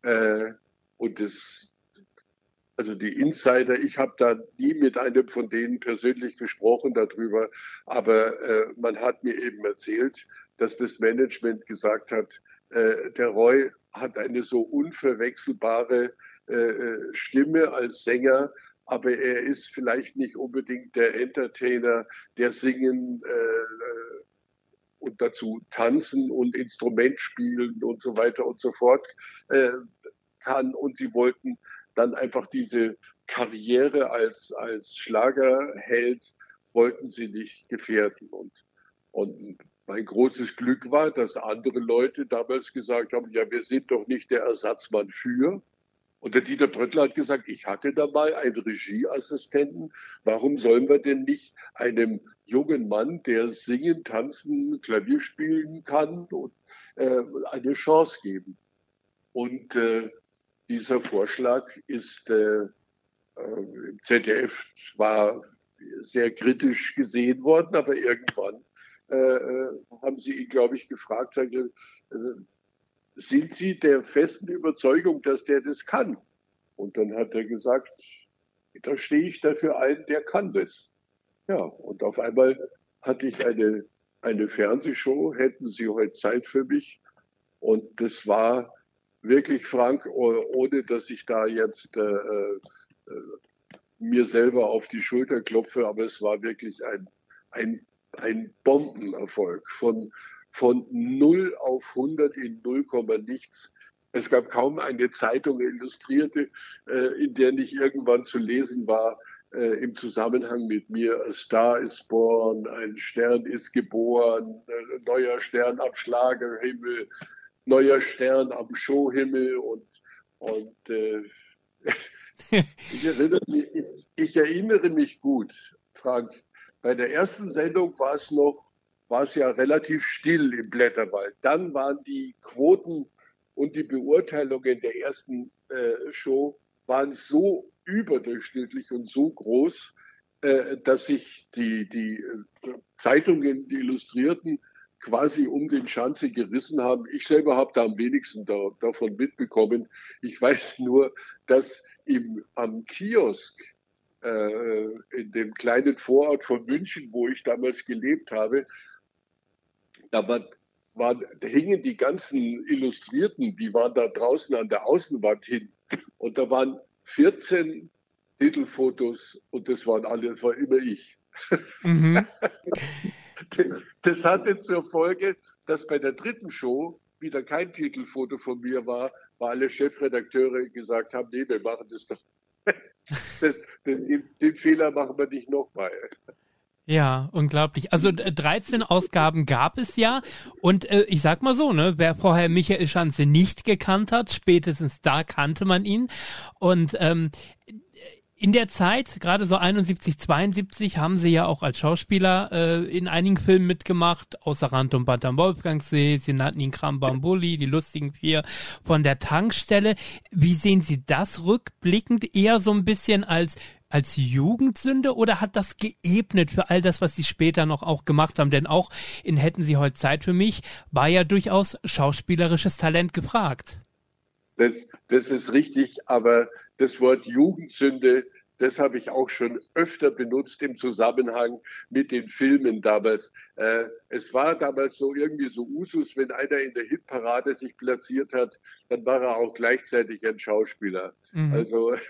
Äh, und das, also die Insider, ich habe da nie mit einem von denen persönlich gesprochen darüber, aber äh, man hat mir eben erzählt, dass das Management gesagt hat, äh, der Roy hat eine so unverwechselbare äh, äh, Stimme als Sänger, aber er ist vielleicht nicht unbedingt der Entertainer, der singen äh, und dazu tanzen und Instrument spielen und so weiter und so fort äh, kann. Und sie wollten dann einfach diese Karriere als, als Schlagerheld wollten sie nicht gefährden. Und, und mein großes Glück war, dass andere Leute damals gesagt haben, ja, wir sind doch nicht der Ersatzmann für. Und der Dieter Bröttler hat gesagt, ich hatte da mal einen Regieassistenten. Warum sollen wir denn nicht einem jungen Mann, der singen, tanzen, Klavier spielen kann, und, äh, eine Chance geben? Und äh, dieser Vorschlag ist äh, äh im ZDF zwar sehr kritisch gesehen worden, aber irgendwann äh, äh, haben sie ihn, glaube ich, gefragt, sagte, sind Sie der festen Überzeugung, dass der das kann? Und dann hat er gesagt, da stehe ich dafür ein, der kann das. Ja, und auf einmal hatte ich eine, eine Fernsehshow, hätten Sie heute Zeit für mich? Und das war wirklich, Frank, ohne dass ich da jetzt äh, äh, mir selber auf die Schulter klopfe, aber es war wirklich ein, ein, ein Bombenerfolg von, von 0 auf 100 in 0, nichts. Es gab kaum eine Zeitung, illustrierte, äh, in der nicht irgendwann zu lesen war, äh, im Zusammenhang mit mir, a Star is born, ein Stern ist geboren, ein äh, neuer Stern am Schlagerhimmel, neuer Stern am Showhimmel und, und äh, ich, erinnere mich, ich, ich erinnere mich gut, Frank. Bei der ersten Sendung war es noch war es ja relativ still im Blätterwald. Dann waren die Quoten und die Beurteilungen der ersten äh, Show waren so überdurchschnittlich und so groß, äh, dass sich die, die äh, Zeitungen, die Illustrierten, quasi um den Schanze gerissen haben. Ich selber habe da am wenigsten da, davon mitbekommen. Ich weiß nur, dass im, am Kiosk äh, in dem kleinen Vorort von München, wo ich damals gelebt habe, da, war, war, da hingen die ganzen Illustrierten, die waren da draußen an der Außenwand hin. Und da waren 14 Titelfotos und das waren alle, das war immer ich. Mhm. Das hatte zur Folge, dass bei der dritten Show wieder kein Titelfoto von mir war, weil alle Chefredakteure gesagt haben, nee, wir machen das doch. Den, den Fehler machen wir nicht nochmal. Ja, unglaublich. Also 13 Ausgaben gab es ja und äh, ich sag mal so, ne, wer vorher Michael Schanze nicht gekannt hat, spätestens da kannte man ihn und ähm, in der Zeit, gerade so 71, 72, haben sie ja auch als Schauspieler äh, in einigen Filmen mitgemacht, außer Rand und Band am Wolfgangsee, sie nannten ihn Krambambuli, die lustigen vier von der Tankstelle. Wie sehen Sie das rückblickend eher so ein bisschen als als Jugendsünde oder hat das geebnet für all das, was sie später noch auch gemacht haben? Denn auch in Hätten Sie heute Zeit für mich war ja durchaus schauspielerisches Talent gefragt. Das, das ist richtig, aber das Wort Jugendsünde, das habe ich auch schon öfter benutzt im Zusammenhang mit den Filmen damals. Äh, es war damals so irgendwie so Usus, wenn einer in der Hitparade sich platziert hat, dann war er auch gleichzeitig ein Schauspieler. Mhm. Also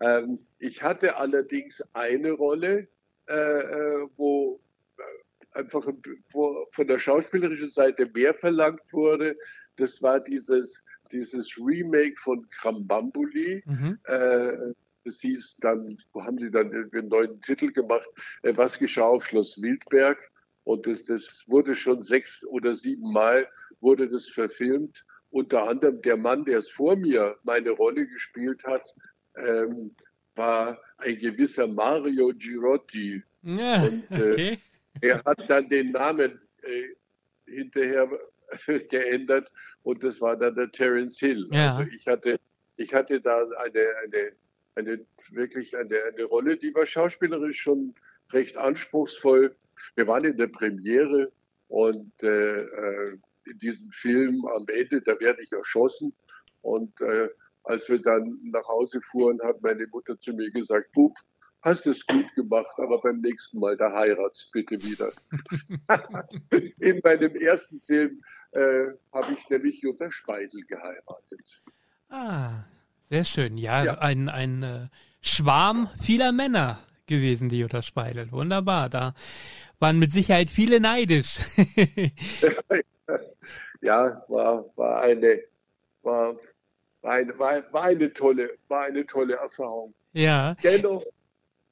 Ähm, ich hatte allerdings eine Rolle, äh, äh wo äh, einfach wo von der schauspielerischen Seite mehr verlangt wurde. Das war dieses dieses Remake von Krambambuli. Mhm. Äh, das hieß dann, haben sie dann einen neuen Titel gemacht, äh, Was geschah auf Schloss Wildberg. Und das, das wurde schon sechs oder sieben Mal wurde das verfilmt. Unter anderem der Mann, der es vor mir meine Rolle gespielt hat, ähm, war ein gewisser Mario Girotti. Ja, und, äh, okay. Er hat dann den Namen äh, hinterher geändert und das war dann der Terence Hill. Ja. Also ich hatte, ich hatte da eine, eine, eine wirklich eine, eine Rolle, die war schauspielerisch schon recht anspruchsvoll. Wir waren in der Premiere und äh, äh in diesem Film am Ende, da werde ich erschossen. Und äh, als wir dann nach Hause fuhren, hat meine Mutter zu mir gesagt, Bub, hast es gut gemacht, aber beim nächsten Mal, da heiratst bitte wieder. in meinem ersten Film äh, habe ich nämlich Jutta Speidel geheiratet. Ah, sehr schön. Ja, ja. ein, ein äh, Schwarm vieler Männer gewesen, die Jutta Speidel. Wunderbar. Da waren mit Sicherheit viele neidisch. ja, war, war eine, war, war eine, war, eine tolle, war eine tolle Erfahrung. Ja. Dennoch,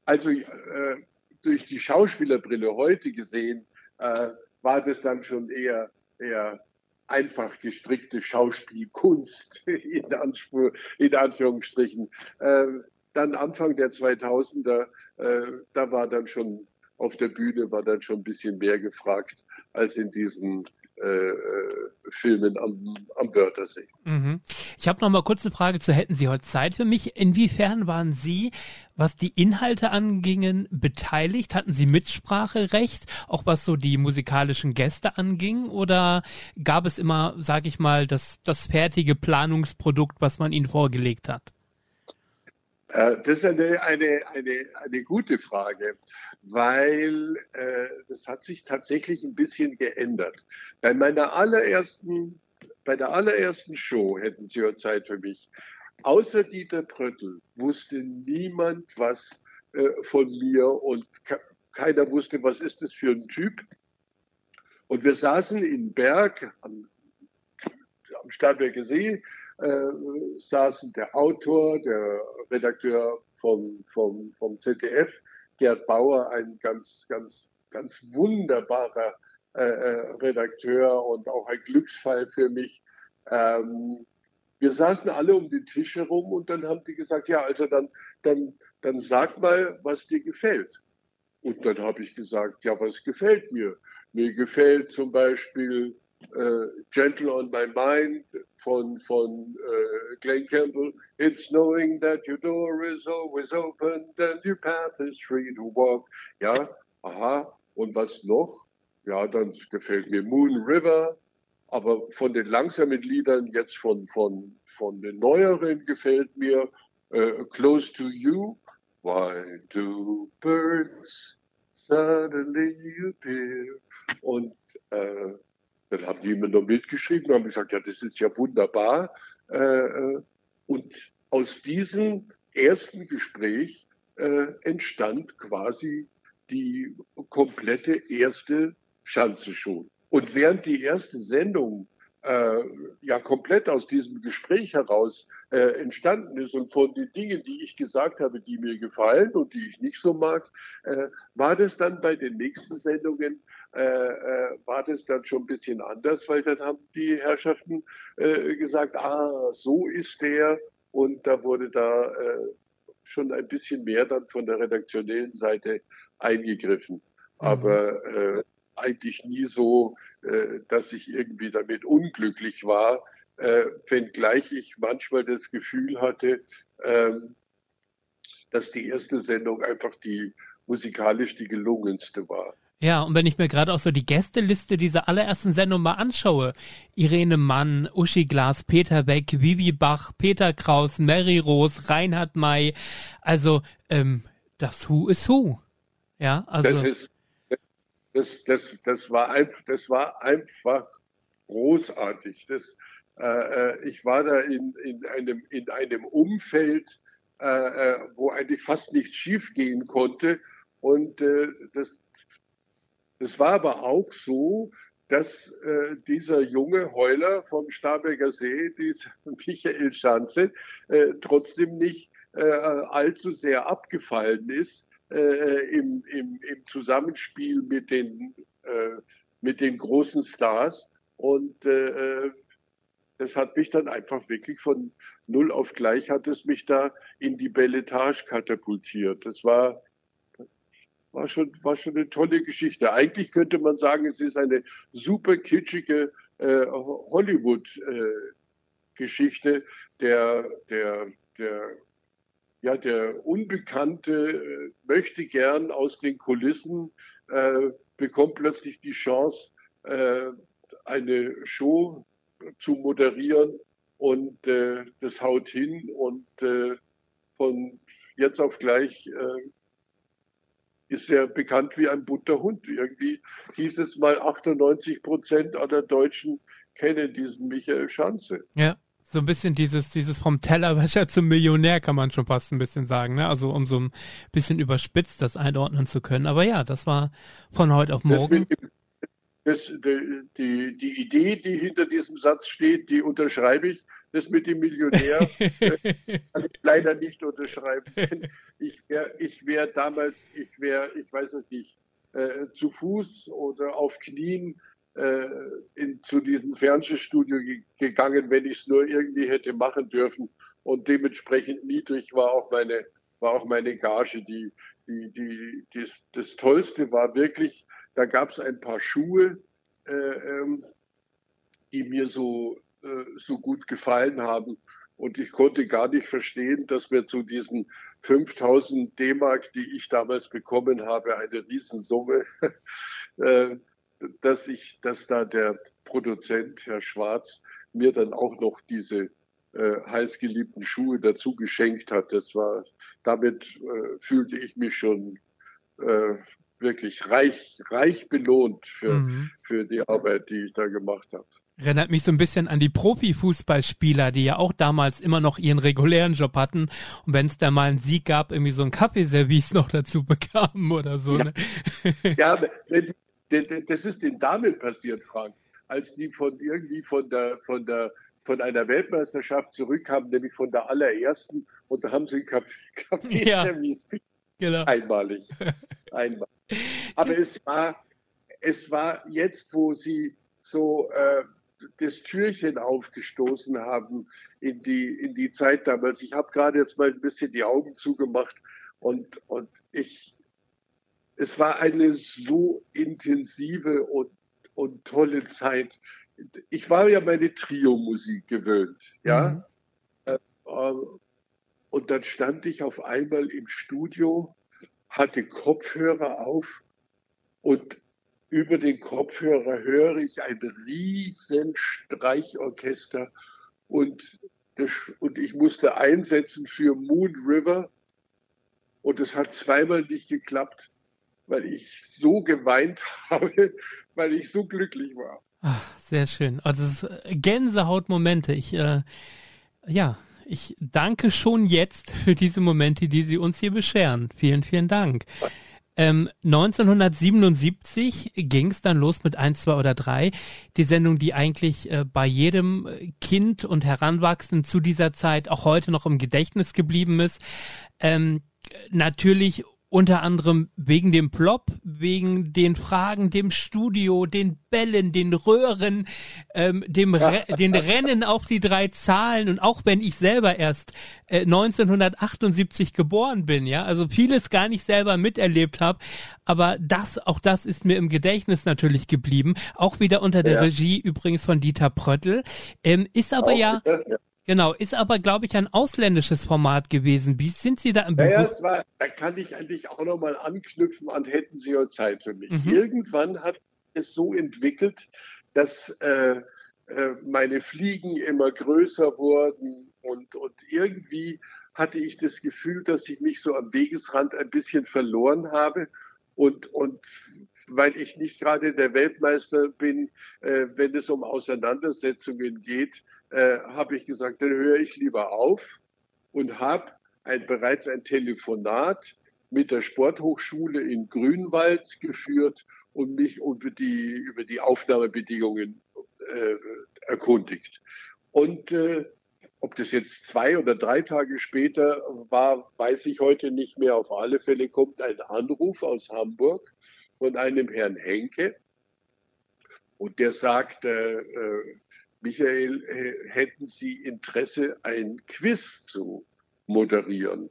also äh, durch die Schauspielerbrille heute gesehen, äh, war das dann schon eher, eher einfach gestrickte Schauspielkunst in, Anspruch, in Anführungsstrichen. Äh, dann Anfang der 2000er, äh, da war dann schon auf der Bühne war dann schon ein bisschen mehr gefragt als in diesen äh, äh, Filmen am, am Wörthersee. Mhm. Ich habe noch mal kurz eine Frage zu, hätten Sie heute Zeit für mich? Inwiefern waren Sie, was die Inhalte angingen, beteiligt? Hatten Sie Mitspracherecht, auch was so die musikalischen Gäste anging? Oder gab es immer, sage ich mal, das, das fertige Planungsprodukt, was man Ihnen vorgelegt hat? Äh, das ist eine, eine, eine, eine gute Frage, weil äh, das hat sich tatsächlich ein bisschen geändert. Bei meiner allerersten, bei der allerersten Show hätten Sie ja Zeit für mich. Außer Dieter Pröttl wusste niemand was äh, von mir und keiner wusste, was ist das für ein Typ. Und wir saßen in Berg am, am Starnberger See äh, saßen der Autor, der Redakteur vom, vom, vom ZDF, Gerd Bauer, ein ganz, ganz, ganz wunderbarer äh, äh, Redakteur und auch ein Glücksfall für mich. Ähm, wir saßen alle um den Tisch herum und dann haben die gesagt, ja, also dann, dann, dann sag mal, was dir gefällt. Und dann habe ich gesagt, ja, was gefällt mir? Mir gefällt zum Beispiel Gentle on My Mind von, von äh, Glenn Campbell. It's knowing that your door is always open and your path is free to walk. Ja, aha. Und was noch? Ja, dann gefällt mir Moon River. Aber von den langsamen Liedern, jetzt von, von, von den neueren, gefällt mir äh, Close to You. Why do birds suddenly appear? Und äh, dann haben die immer nur mitgeschrieben und haben gesagt, ja, das ist ja wunderbar. Äh, äh, und aus diesem ersten Gespräch äh, entstand quasi die komplette erste Schanze schon. Und während die erste Sendung äh, ja komplett aus diesem Gespräch heraus äh, entstanden ist und von den Dingen, die ich gesagt habe, die mir gefallen und die ich nicht so mag, äh, war das dann bei den nächsten Sendungen äh, äh, war das dann schon ein bisschen anders, weil dann haben die Herrschaften äh, gesagt, ah, so ist der und da wurde da schon ein bisschen mehr dann von der redaktionellen Seite eingegriffen. Mhm. Aber eigentlich nie so, äh, dass ich irgendwie damit unglücklich war, äh, wenngleich ich manchmal das Gefühl hatte, ähm, dass die erste Sendung einfach die musikalisch die gelungenste war. Ja, und wenn ich mir gerade auch so die Gästeliste dieser allerersten Sendung mal anschaue, Irene Mann, Uschi Glas, Peter Beck, Vivi Bach, Peter Kraus, Mary Rose, Reinhard May, also ähm, das Who is Who. Ja, also. Das ist, das, das, das, war, einfach, das war einfach großartig. Das, äh, äh, ich war da in, in, einem, in einem Umfeld, äh, äh wo eigentlich fast nichts schiefgehen konnte. Und äh, das, das war aber auch so, dass äh, dieser junge Heuler vom Starberger See, dieser Michael Schanze, äh, trotzdem nicht äh, allzu sehr abgefallen ist äh, im, im, im, Zusammenspiel mit den, äh, mit den großen Stars. Und äh, das hat mich dann einfach wirklich von null auf gleich hat es mich da in die Belletage katapultiert. Das war war schon, war schon eine tolle Geschichte. Eigentlich könnte man sagen, es ist eine super kitschige äh, Hollywood-Geschichte. Äh, der, der, der, ja, der Unbekannte äh, möchte gern aus den Kulissen, äh, bekommt plötzlich die Chance, äh, eine Show zu moderieren und äh, das haut hin und von jetzt auf gleich ist ja bekannt wie ein bunter Hund. Irgendwie hieß es mal 98 Prozent aller Deutschen kennen diesen Michael Schanze. Ja, so ein bisschen dieses, dieses vom Tellerwäscher zum Millionär kann man schon fast ein bisschen sagen, ne? Also um so ein bisschen überspitzt das einordnen zu können. Aber ja, das war von heute auf morgen. Das das, die, die Idee, die hinter diesem Satz steht, die unterschreibe ich. Das mit dem Millionär kann ich leider nicht unterschreiben. Ich wäre ich wär damals, ich wäre, ich weiß es nicht, äh, zu Fuß oder auf Knien äh, in, zu diesem Fernsehstudio gegangen, wenn ich es nur irgendwie hätte machen dürfen. Und dementsprechend niedrig war auch meine, war auch meine Gage. Die, die, die, das, das Tollste war wirklich, da gab es ein paar Schuhe, äh, ähm, die mir so, äh, so gut gefallen haben. Und ich konnte gar nicht verstehen, dass wir zu diesen 5000 D-Mark, die ich damals bekommen habe, eine Riesensumme, äh, dass ich, dass da der Produzent, Herr Schwarz, mir dann auch noch diese äh, heißgeliebten Schuhe dazu geschenkt hat. Das war, damit äh, fühlte ich mich schon äh, wirklich reich, reich belohnt für, mhm. für die Arbeit, die ich da gemacht habe. Erinnert mich so ein bisschen an die Profifußballspieler, die ja auch damals immer noch ihren regulären Job hatten und wenn es da mal einen Sieg gab, irgendwie so ein Kaffeeservice noch dazu bekamen oder so. Ja, ne? ja das ist den Damen passiert, Frank, als die von irgendwie von der von der von einer Weltmeisterschaft zurückkamen, nämlich von der allerersten und da haben sie einen Kaffeeservice. Ja, genau. Einmalig. Einmalig. Aber es war, es war jetzt, wo sie so äh, das Türchen aufgestoßen haben in die, in die Zeit damals. Ich habe gerade jetzt mal ein bisschen die Augen zugemacht und, und ich, es war eine so intensive und, und tolle Zeit. Ich war ja meine Trio-Musik gewöhnt, ja. Mhm. Äh, äh und dann stand ich auf einmal im Studio hatte Kopfhörer auf und über den Kopfhörer höre ich ein riesen Streichorchester und, das, und ich musste einsetzen für Moon River und es hat zweimal nicht geklappt, weil ich so geweint habe, weil ich so glücklich war. Ach, sehr schön. Also es ist Gänsehautmomente. Ich äh, ja, ich danke schon jetzt für diese Momente, die Sie uns hier bescheren. Vielen, vielen Dank. Ähm, 1977 ging es dann los mit 1, 2 oder 3. Die Sendung, die eigentlich äh, bei jedem Kind und Heranwachsenden zu dieser Zeit auch heute noch im Gedächtnis geblieben ist. Ähm, natürlich unter anderem wegen dem Plop, wegen den Fragen, dem Studio, den Bällen, den Röhren, ähm, dem Re den Rennen auf die drei Zahlen. Und auch wenn ich selber erst äh, 1978 geboren bin, ja, also vieles gar nicht selber miterlebt habe, aber das, auch das ist mir im Gedächtnis natürlich geblieben, auch wieder unter der ja. Regie übrigens von Dieter Pröttl, ähm, ist aber auch, ja, ja Genau, ist aber, glaube ich, ein ausländisches Format gewesen. Wie sind Sie da im naja, es war, Da kann ich eigentlich auch nochmal anknüpfen an hätten Sie ja Zeit für mich. Mhm. Irgendwann hat es so entwickelt, dass äh, äh, meine Fliegen immer größer wurden und, und irgendwie hatte ich das Gefühl, dass ich mich so am Wegesrand ein bisschen verloren habe und, und weil ich nicht gerade der Weltmeister bin, äh, wenn es um Auseinandersetzungen geht, äh, habe ich gesagt, dann höre ich lieber auf und habe ein, bereits ein Telefonat mit der Sporthochschule in Grünwald geführt und mich über die, über die Aufnahmebedingungen äh, erkundigt. Und äh, ob das jetzt zwei oder drei Tage später war, weiß ich heute nicht mehr. Auf alle Fälle kommt ein Anruf aus Hamburg von einem Herrn Henke. Und der sagt, äh, Michael, äh, hätten Sie Interesse, ein Quiz zu moderieren?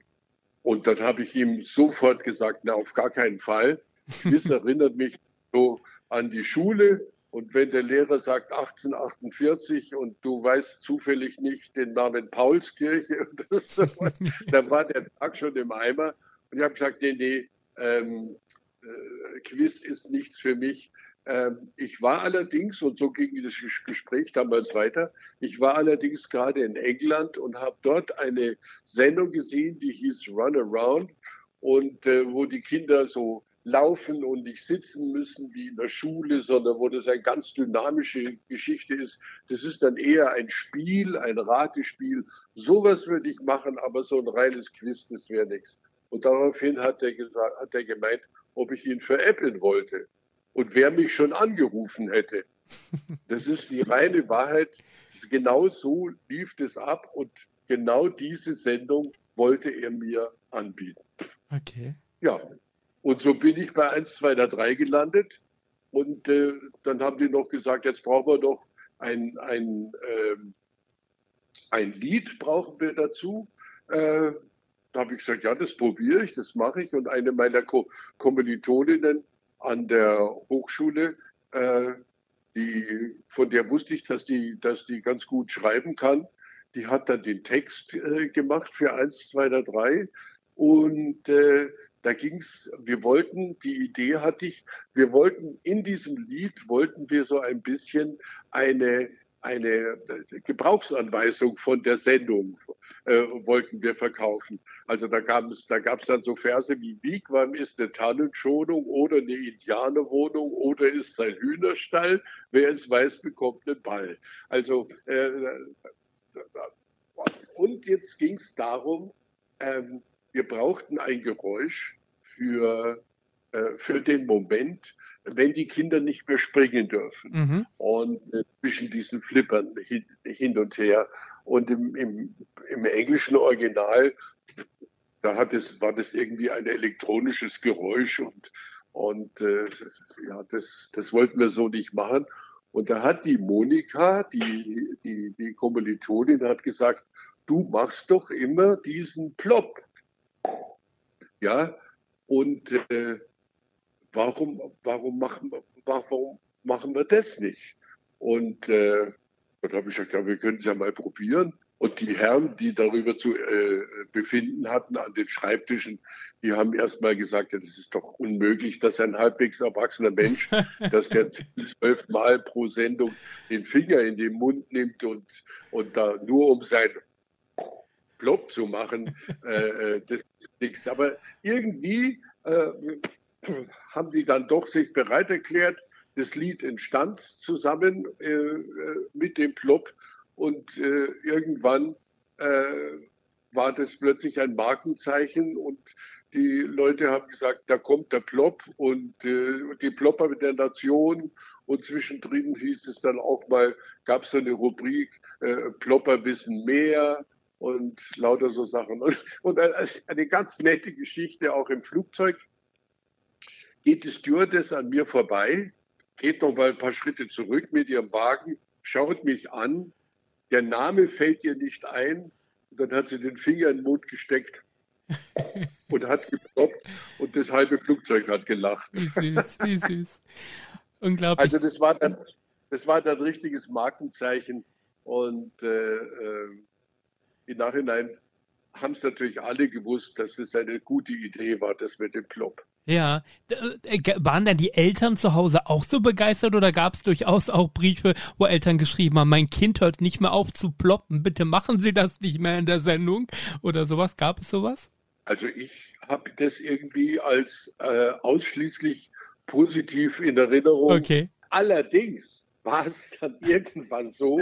Und dann habe ich ihm sofort gesagt, na, auf gar keinen Fall. Quiz erinnert mich so an die Schule. Und wenn der Lehrer sagt 1848 und du weißt zufällig nicht den Namen Paulskirche, so, dann war der Tag schon im Eimer. Und ich habe gesagt, nee, nee, ähm, äh, Quiz ist nichts für mich. Ähm, ich war allerdings, und so ging das Gespräch damals weiter, ich war allerdings gerade in England und habe dort eine Sendung gesehen, die hieß Run Around und äh, wo die Kinder so laufen und nicht sitzen müssen wie in der Schule, sondern wo das eine ganz dynamische Geschichte ist. Das ist dann eher ein Spiel, ein Ratespiel. Sowas würde ich machen, aber so ein reines Quiz, das wäre nichts. Und daraufhin hat er gesagt, hat er gemeint, ob ich ihn veräppeln wollte und wer mich schon angerufen hätte. Das ist die reine Wahrheit. Genau so lief das ab und genau diese Sendung wollte er mir anbieten. Okay. Ja, und so bin ich bei 1, 2, 3 gelandet. Und äh, dann haben die noch gesagt, jetzt brauchen wir doch ein, ein, äh, ein Lied, brauchen wir dazu. Äh, da habe ich gesagt, ja, das probiere ich, das mache ich. Und eine meiner Ko Kommilitoninnen an der Hochschule, äh, die, von der wusste ich, dass die, dass die ganz gut schreiben kann, die hat dann den Text äh, gemacht für 1, 2, 3. Und äh, da ging es, wir wollten, die Idee hatte ich, wir wollten in diesem Lied, wollten wir so ein bisschen eine, eine Gebrauchsanweisung von der Sendung äh, wollten wir verkaufen. Also da gab es da gab's dann so Verse wie Wigwam ist eine Tannenschonung oder eine Indianerwohnung oder ist sein Hühnerstall. Wer es weiß, bekommt einen Ball. Also äh, und jetzt ging es darum, ähm, wir brauchten ein Geräusch für, äh, für den Moment, wenn die Kinder nicht mehr springen dürfen. Mhm. Und äh, zwischen diesen Flippern hin, hin, und her. Und im, im, im englischen Original, da hat es, war das irgendwie ein elektronisches Geräusch und, und äh, ja, das, das wollten wir so nicht machen. Und da hat die Monika, die, die, die Kommilitonin, hat gesagt, du machst doch immer diesen Plop. Ja, und äh, warum, warum, machen, warum machen wir das nicht? Und äh, dann habe ich gesagt, ja, wir können es ja mal probieren. Und die Herren, die darüber zu äh, befinden hatten an den Schreibtischen, die haben erst mal gesagt, ja, das ist doch unmöglich, dass ein halbwegs erwachsener Mensch, dass der zwölf Mal pro Sendung den Finger in den Mund nimmt und, und da nur um sein Plop zu machen, äh, äh, das ist nichts. Aber irgendwie äh, haben die dann doch sich bereit erklärt. Das Lied entstand zusammen äh, äh mit dem Plop und äh, irgendwann war das plötzlich ein Markenzeichen und die Leute haben gesagt, da kommt der Plop und die Plopper mit der Nation und zwischendrin hieß es dann auch mal, gab es so eine Rubrik, Plopper wissen mehr und lauter so Sachen. Und, und eine ganz nette Geschichte auch im Flugzeug. Geht die Stewardess an mir vorbei, geht noch mal ein paar Schritte zurück mit ihrem Wagen, schaut mich an, der Name fällt ihr nicht ein und dann hat sie den Finger in den Mund gesteckt und hat geploppt und das halbe Flugzeug hat gelacht. Wie süß, wie süß. Unglaublich. Also das war dann, das war dann richtiges Markenzeichen und äh, äh, im Nachhinein haben es natürlich alle gewusst, dass es eine gute Idee war, das mit dem Plop. Ja, äh, waren dann die Eltern zu Hause auch so begeistert oder gab es durchaus auch Briefe, wo Eltern geschrieben haben, mein Kind hört nicht mehr auf zu ploppen, bitte machen Sie das nicht mehr in der Sendung oder sowas? Gab es sowas? Also ich habe das irgendwie als äh, ausschließlich positiv in Erinnerung. Okay. Allerdings, war es dann irgendwann so,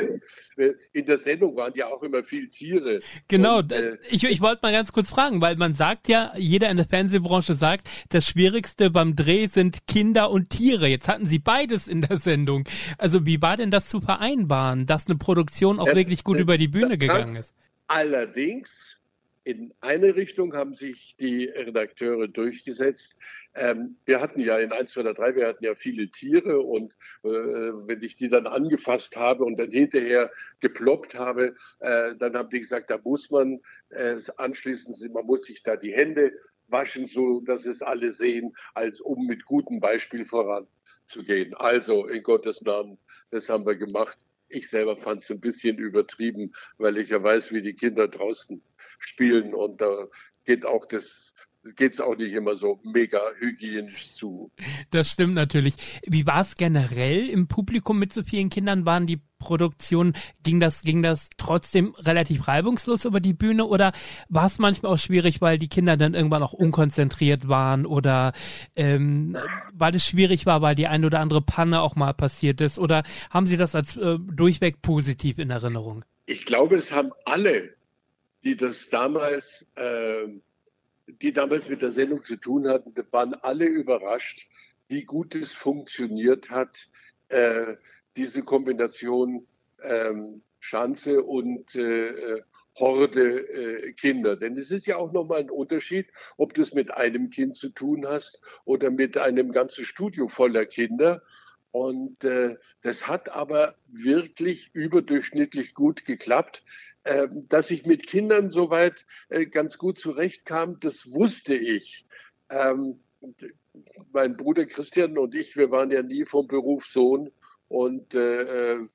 äh, in der Sendung waren ja auch immer viel Tiere. Genau, und, äh, ich, ich wollte mal ganz kurz fragen, weil man sagt ja, jeder in der Fernsehbranche sagt, das Schwierigste beim Dreh sind Kinder und Tiere. Jetzt hatten Sie beides in der Sendung. Also wie war denn das zu vereinbaren, dass eine Produktion auch das, wirklich gut das, über die Bühne gegangen ist? Allerdings, in eine Richtung haben sich die Redakteure durchgesetzt. Ähm, wir hatten ja in 1, 2 oder 3, wir hatten ja viele Tiere und äh, wenn ich die dann angefasst habe und dann hinterher geploppt habe, äh, dann haben die gesagt, da muss man äh, anschließend, man muss sich da die Hände waschen, so dass es alle sehen, als um mit gutem Beispiel voranzugehen. Also in Gottes Namen, das haben wir gemacht. Ich selber fand es ein bisschen übertrieben, weil ich ja weiß, wie die Kinder draußen spielen und da geht auch das geht es auch nicht immer so mega hygienisch zu. Das stimmt natürlich. Wie war es generell im Publikum mit so vielen Kindern? Waren die Produktionen, ging das, ging das trotzdem relativ reibungslos über die Bühne oder war es manchmal auch schwierig, weil die Kinder dann irgendwann auch unkonzentriert waren oder ähm, weil es schwierig war, weil die ein oder andere Panne auch mal passiert ist oder haben Sie das als äh, durchweg positiv in Erinnerung? Ich glaube, es haben alle die das damals, äh, die damals mit der Sendung zu tun hatten, waren alle überrascht, wie gut es funktioniert hat, äh, diese Kombination ähm, Schanze und äh, Horde äh, Kinder. Denn es ist ja auch nochmal ein Unterschied, ob du es mit einem Kind zu tun hast oder mit einem ganzen Studio voller Kinder. Und äh, das hat aber wirklich überdurchschnittlich gut geklappt. Ähm, dass ich mit Kindern soweit äh, ganz gut zurechtkam, das wusste ich. Ähm, mein Bruder Christian und ich, wir waren ja nie vom Beruf Sohn und äh, äh,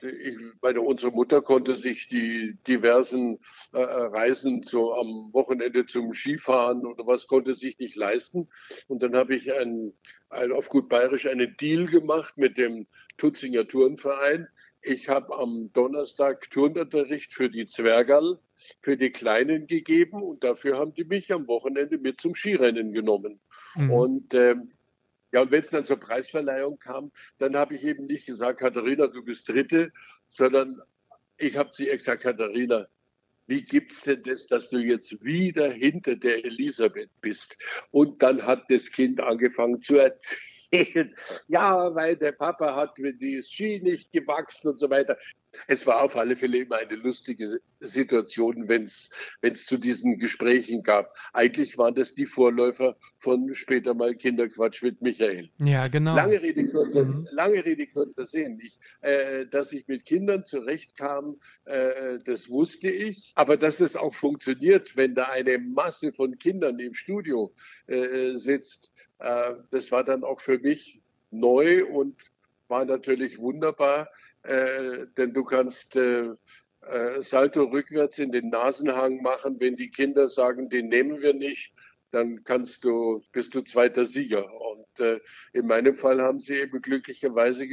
ich meine, unsere Mutter konnte sich die diversen äh, Reisen so am Wochenende zum Skifahren oder was konnte sich nicht leisten. Und dann habe ich ein, ein, auf gut bayerisch einen Deal gemacht mit dem Tutzinger Turnverein ich habe am Donnerstag Turnunterricht für die Zwergerl, für die Kleinen gegeben und dafür haben die mich am Wochenende mit zum Skirennen genommen. Mhm. Und ähm, ja, und wenn es dann zur Preisverleihung kam, dann habe ich eben nicht gesagt, Katharina, du bist Dritte, sondern ich habe sie gesagt, Katharina, wie gibt es denn das, dass du jetzt wieder hinter der Elisabeth bist? Und dann hat das Kind angefangen zu erzählen erzählen, ja, weil der Papa hat die Ski nicht gewachsen und so weiter. Es war auf alle Fälle immer eine lustige Situation, wenn es zu diesen Gesprächen gab. Eigentlich waren das die Vorläufer von später mal Kinderquatsch mit Michael. Ja, genau. Lange Rede, kurzer, mhm. lange Rede, kurzer Sinn. Ich, äh, dass ich mit Kindern zurechtkam, äh, das wusste ich. Aber dass es auch funktioniert, wenn da eine Masse von Kindern im Studio äh, sitzt, äh, das war dann auch für mich neu und war natürlich wunderbar, äh, denn du kannst äh, Salto rückwärts in den Nasenhang machen, wenn die Kinder sagen, den nehmen wir nicht, dann kannst du, bist du zweiter Sieger. Und äh, in meinem Fall haben sie eben glücklicherweise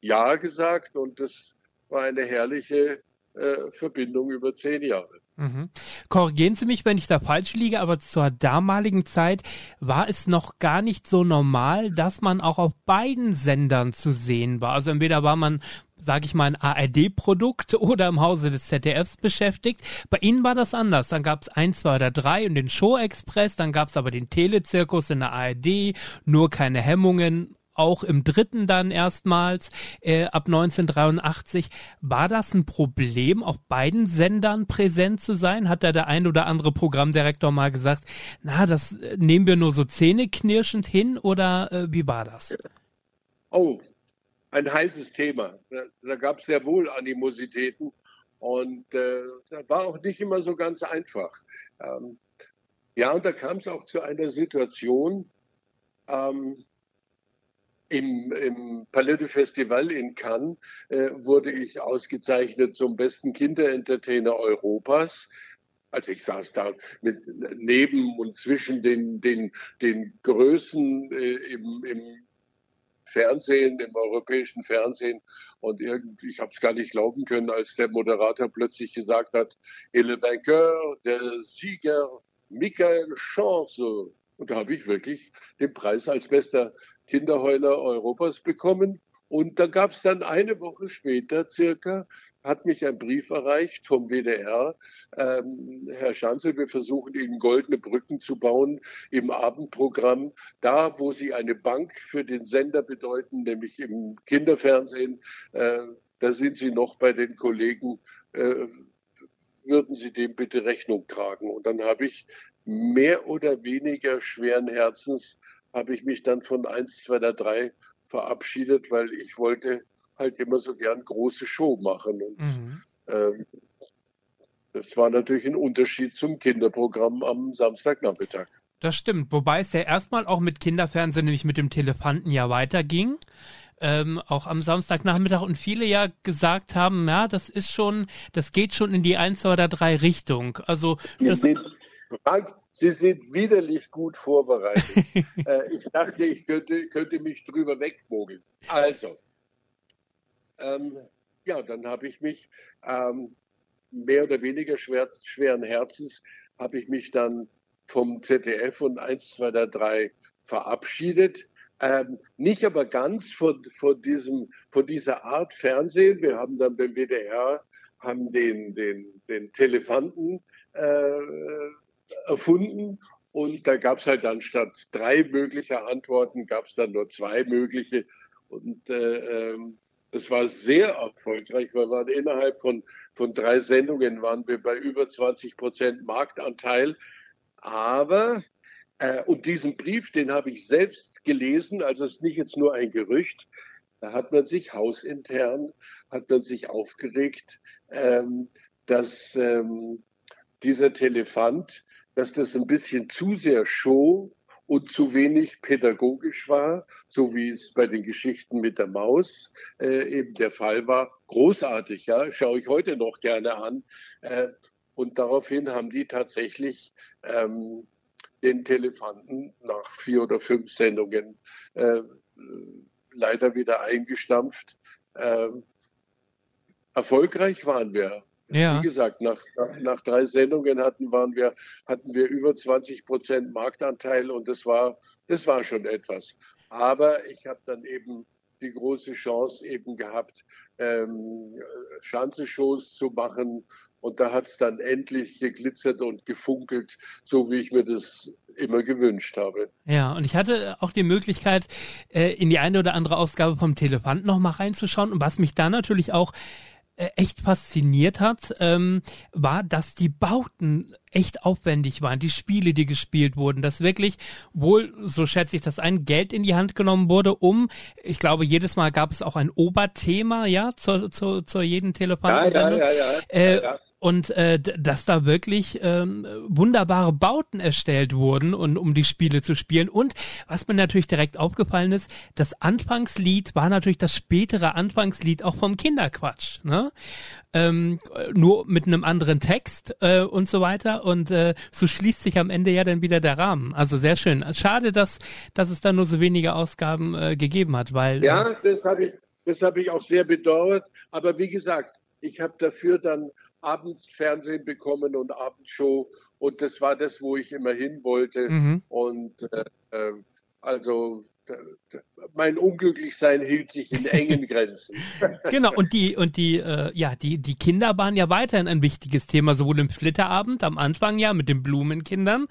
Ja gesagt und das war eine herrliche äh, Verbindung über zehn Jahre. Mhm. Korrigieren Sie mich, wenn ich da falsch liege, aber zur damaligen Zeit war es noch gar nicht so normal, dass man auch auf beiden Sendern zu sehen war. Also entweder war man, sage ich mal, ein ARD-Produkt oder im Hause des ZDFs beschäftigt. Bei Ihnen war das anders. Dann gab es eins, zwei oder drei und den Show Express, dann gab es aber den Telezirkus in der ARD, nur keine Hemmungen auch im dritten dann erstmals äh, ab 1983. War das ein Problem, auf beiden Sendern präsent zu sein? Hat da der ein oder andere Programmdirektor mal gesagt, na, das äh, nehmen wir nur so zähneknirschend hin oder äh, wie war das? Oh, ein heißes Thema. Da, da gab es sehr wohl Animositäten und äh, das war auch nicht immer so ganz einfach. Ähm, ja, und da kam es auch zu einer Situation, ähm, im, im du Festival in Cannes äh, wurde ich ausgezeichnet zum besten Kinderentertainer Europas. Also ich saß da mit, neben und zwischen den, den, den Größen äh, im, im Fernsehen, im europäischen Fernsehen. Und irgendwie, ich habe es gar nicht glauben können, als der Moderator plötzlich gesagt hat, Et le vainqueur, der Sieger, Michael Chance. Und da habe ich wirklich den Preis als bester Kinderheuler Europas bekommen. Und da gab es dann eine Woche später circa, hat mich ein Brief erreicht vom WDR. Ähm, Herr Schanzel, wir versuchen Ihnen goldene Brücken zu bauen im Abendprogramm. Da, wo Sie eine Bank für den Sender bedeuten, nämlich im Kinderfernsehen, äh, da sind Sie noch bei den Kollegen. Äh, würden Sie dem bitte Rechnung tragen? Und dann habe ich mehr oder weniger schweren Herzens, habe ich mich dann von 1, 2, 3 verabschiedet, weil ich wollte halt immer so gern große Show machen. Und mhm. ähm, das war natürlich ein Unterschied zum Kinderprogramm am Samstagnachmittag. Das stimmt, wobei es ja erstmal auch mit Kinderfernsehen, nämlich mit dem Telefanten ja weiterging. Ähm, auch am Samstagnachmittag und viele ja gesagt haben, ja, das ist schon, das geht schon in die 1 oder 3 Richtung. Also Sie Frank, Sie sind widerlich gut vorbereitet. äh, ich dachte, ich könnte, könnte mich drüber wegmogeln. Also, ähm, ja, dann habe ich mich ähm, mehr oder weniger schwer, schweren Herzens, habe ich mich dann vom ZDF und 1, 2, 3 verabschiedet. Ähm, nicht aber ganz von, von, diesem, von dieser Art Fernsehen. Wir haben dann beim WDR haben den, den, den Telefanten äh, erfunden und da gab es halt dann statt drei mögliche Antworten, gab es dann nur zwei mögliche. Und äh, ähm, es war sehr erfolgreich, weil wir innerhalb von, von drei Sendungen waren wir bei über 20 Prozent Marktanteil. Aber, äh, und diesen Brief, den habe ich selbst gelesen, also es ist nicht jetzt nur ein Gerücht, da hat man sich hausintern, hat man sich aufgeregt, ähm, dass ähm, dieser Telefant, dass das ein bisschen zu sehr Show und zu wenig pädagogisch war, so wie es bei den Geschichten mit der Maus äh, eben der Fall war. Großartig, ja, schaue ich heute noch gerne an. Äh, und daraufhin haben die tatsächlich ähm, den Telefanten nach vier oder fünf Sendungen äh, leider wieder eingestampft. Äh, erfolgreich waren wir. Ja. Wie gesagt, nach, nach, nach, drei Sendungen hatten, waren wir, hatten wir über 20 Prozent Marktanteil und das war, das war schon etwas. Aber ich habe dann eben die große Chance eben gehabt, ähm, Schanzeshows zu machen. Und da hat es dann endlich geglitzert und gefunkelt, so wie ich mir das immer gewünscht habe. Ja, und ich hatte auch die Möglichkeit, äh, in die eine oder andere Ausgabe vom Telefant noch mal reinzuschauen. Und was mich da natürlich auch echt fasziniert hat, ähm, war, dass die Bauten echt aufwendig waren, die Spiele, die gespielt wurden, dass wirklich wohl, so schätze ich das ein, Geld in die Hand genommen wurde, um, ich glaube, jedes Mal gab es auch ein Oberthema, ja, zur, zur, zur jeden Telefonsendung. Ja, ja, ja, ja. Äh, ja und äh, dass da wirklich ähm, wunderbare Bauten erstellt wurden und um die Spiele zu spielen und was mir natürlich direkt aufgefallen ist, das Anfangslied war natürlich das spätere Anfangslied auch vom Kinderquatsch, ne? Ähm, nur mit einem anderen Text äh, und so weiter und äh, so schließt sich am Ende ja dann wieder der Rahmen. Also sehr schön. Schade, dass dass es da nur so wenige Ausgaben äh, gegeben hat, weil ja, äh, das habe ich das habe ich auch sehr bedauert. Aber wie gesagt, ich habe dafür dann abends Fernsehen bekommen und Abendshow. Und das war das, wo ich immer hin wollte. Mhm. Und äh, ähm, also mein Unglücklichsein hielt sich in engen Grenzen. genau, und die, und die, äh, ja, die, die Kinder waren ja weiterhin ein wichtiges Thema, sowohl im Flitterabend am Anfang ja mit den Blumenkindern,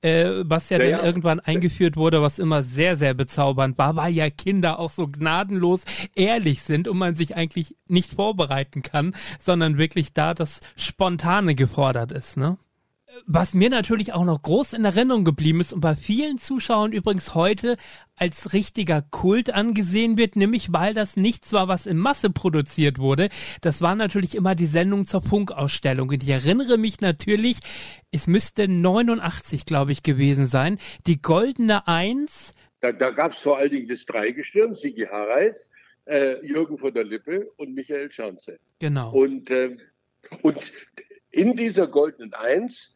äh, was ja, ja dann ja. irgendwann eingeführt wurde, was immer sehr, sehr bezaubernd war, weil ja Kinder auch so gnadenlos ehrlich sind und man sich eigentlich nicht vorbereiten kann, sondern wirklich da das Spontane gefordert ist, ne? Was mir natürlich auch noch groß in Erinnerung geblieben ist und bei vielen Zuschauern übrigens heute als richtiger Kult angesehen wird, nämlich weil das nichts war, was in Masse produziert wurde. Das war natürlich immer die Sendung zur Funkausstellung. Und ich erinnere mich natürlich, es müsste 89, glaube ich, gewesen sein, die Goldene Eins. Da, da gab es vor allen Dingen das Dreigestirn, Sigi Harreis, äh, Jürgen von der Lippe und Michael Schanze. Genau. Und, äh, und in dieser Goldenen Eins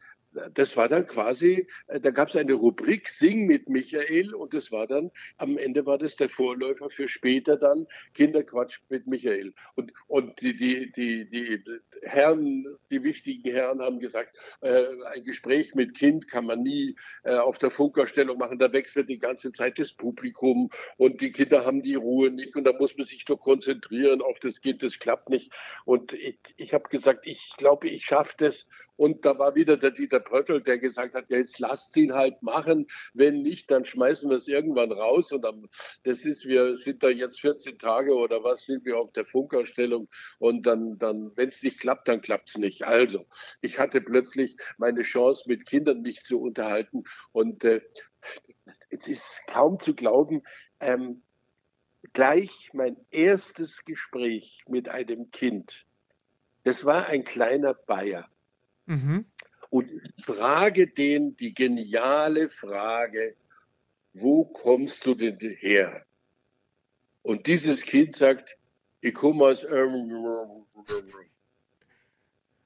das war dann quasi, äh, da gab es eine Rubrik Sing mit Michael und das war dann, am Ende war das der Vorläufer für später dann Kinderquatsch mit Michael. Und, und die, die, die, die Herren, die wichtigen Herren haben gesagt, äh, ein Gespräch mit Kind kann man nie äh, auf der Funkausstellung machen, da wechselt die ganze Zeit das Publikum und die Kinder haben die Ruhe nicht und da muss man sich doch konzentrieren auf das Kind, das klappt nicht. Und ich, ich habe gesagt, ich glaube, ich schaffe das und da war wieder der Dieter Bröttl, der gesagt hat, jetzt lasst ihn halt machen. Wenn nicht, dann schmeißen wir es irgendwann raus. Und dann, das ist, wir sind da jetzt 14 Tage oder was sind wir auf der Funkausstellung. Und dann, dann wenn es nicht klappt, dann klappt es nicht. Also, ich hatte plötzlich meine Chance, mit Kindern mich zu unterhalten. Und äh, es ist kaum zu glauben, ähm, gleich mein erstes Gespräch mit einem Kind. Das war ein kleiner Bayer. Mhm. Und frage den die geniale Frage, wo kommst du denn her? Und dieses Kind sagt, ich komme aus.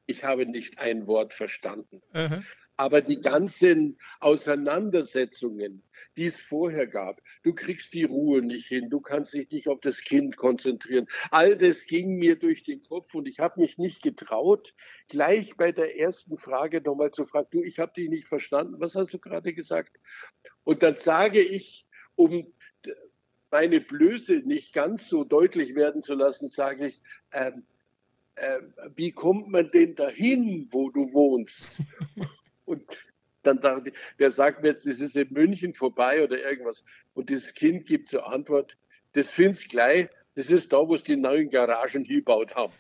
Ich habe nicht ein Wort verstanden. Mhm. Aber die ganzen Auseinandersetzungen, die es vorher gab, du kriegst die Ruhe nicht hin, du kannst dich nicht auf das Kind konzentrieren. All das ging mir durch den Kopf und ich habe mich nicht getraut, gleich bei der ersten Frage nochmal zu fragen, du, ich habe dich nicht verstanden, was hast du gerade gesagt? Und dann sage ich, um meine Blöße nicht ganz so deutlich werden zu lassen, sage ich, ähm, äh, wie kommt man denn dahin, wo du wohnst? Und dann dachte ich, wer sagt mir jetzt, das ist in München vorbei oder irgendwas? Und das Kind gibt zur Antwort, das findest gleich, das ist da, wo es die neuen Garagen gebaut haben.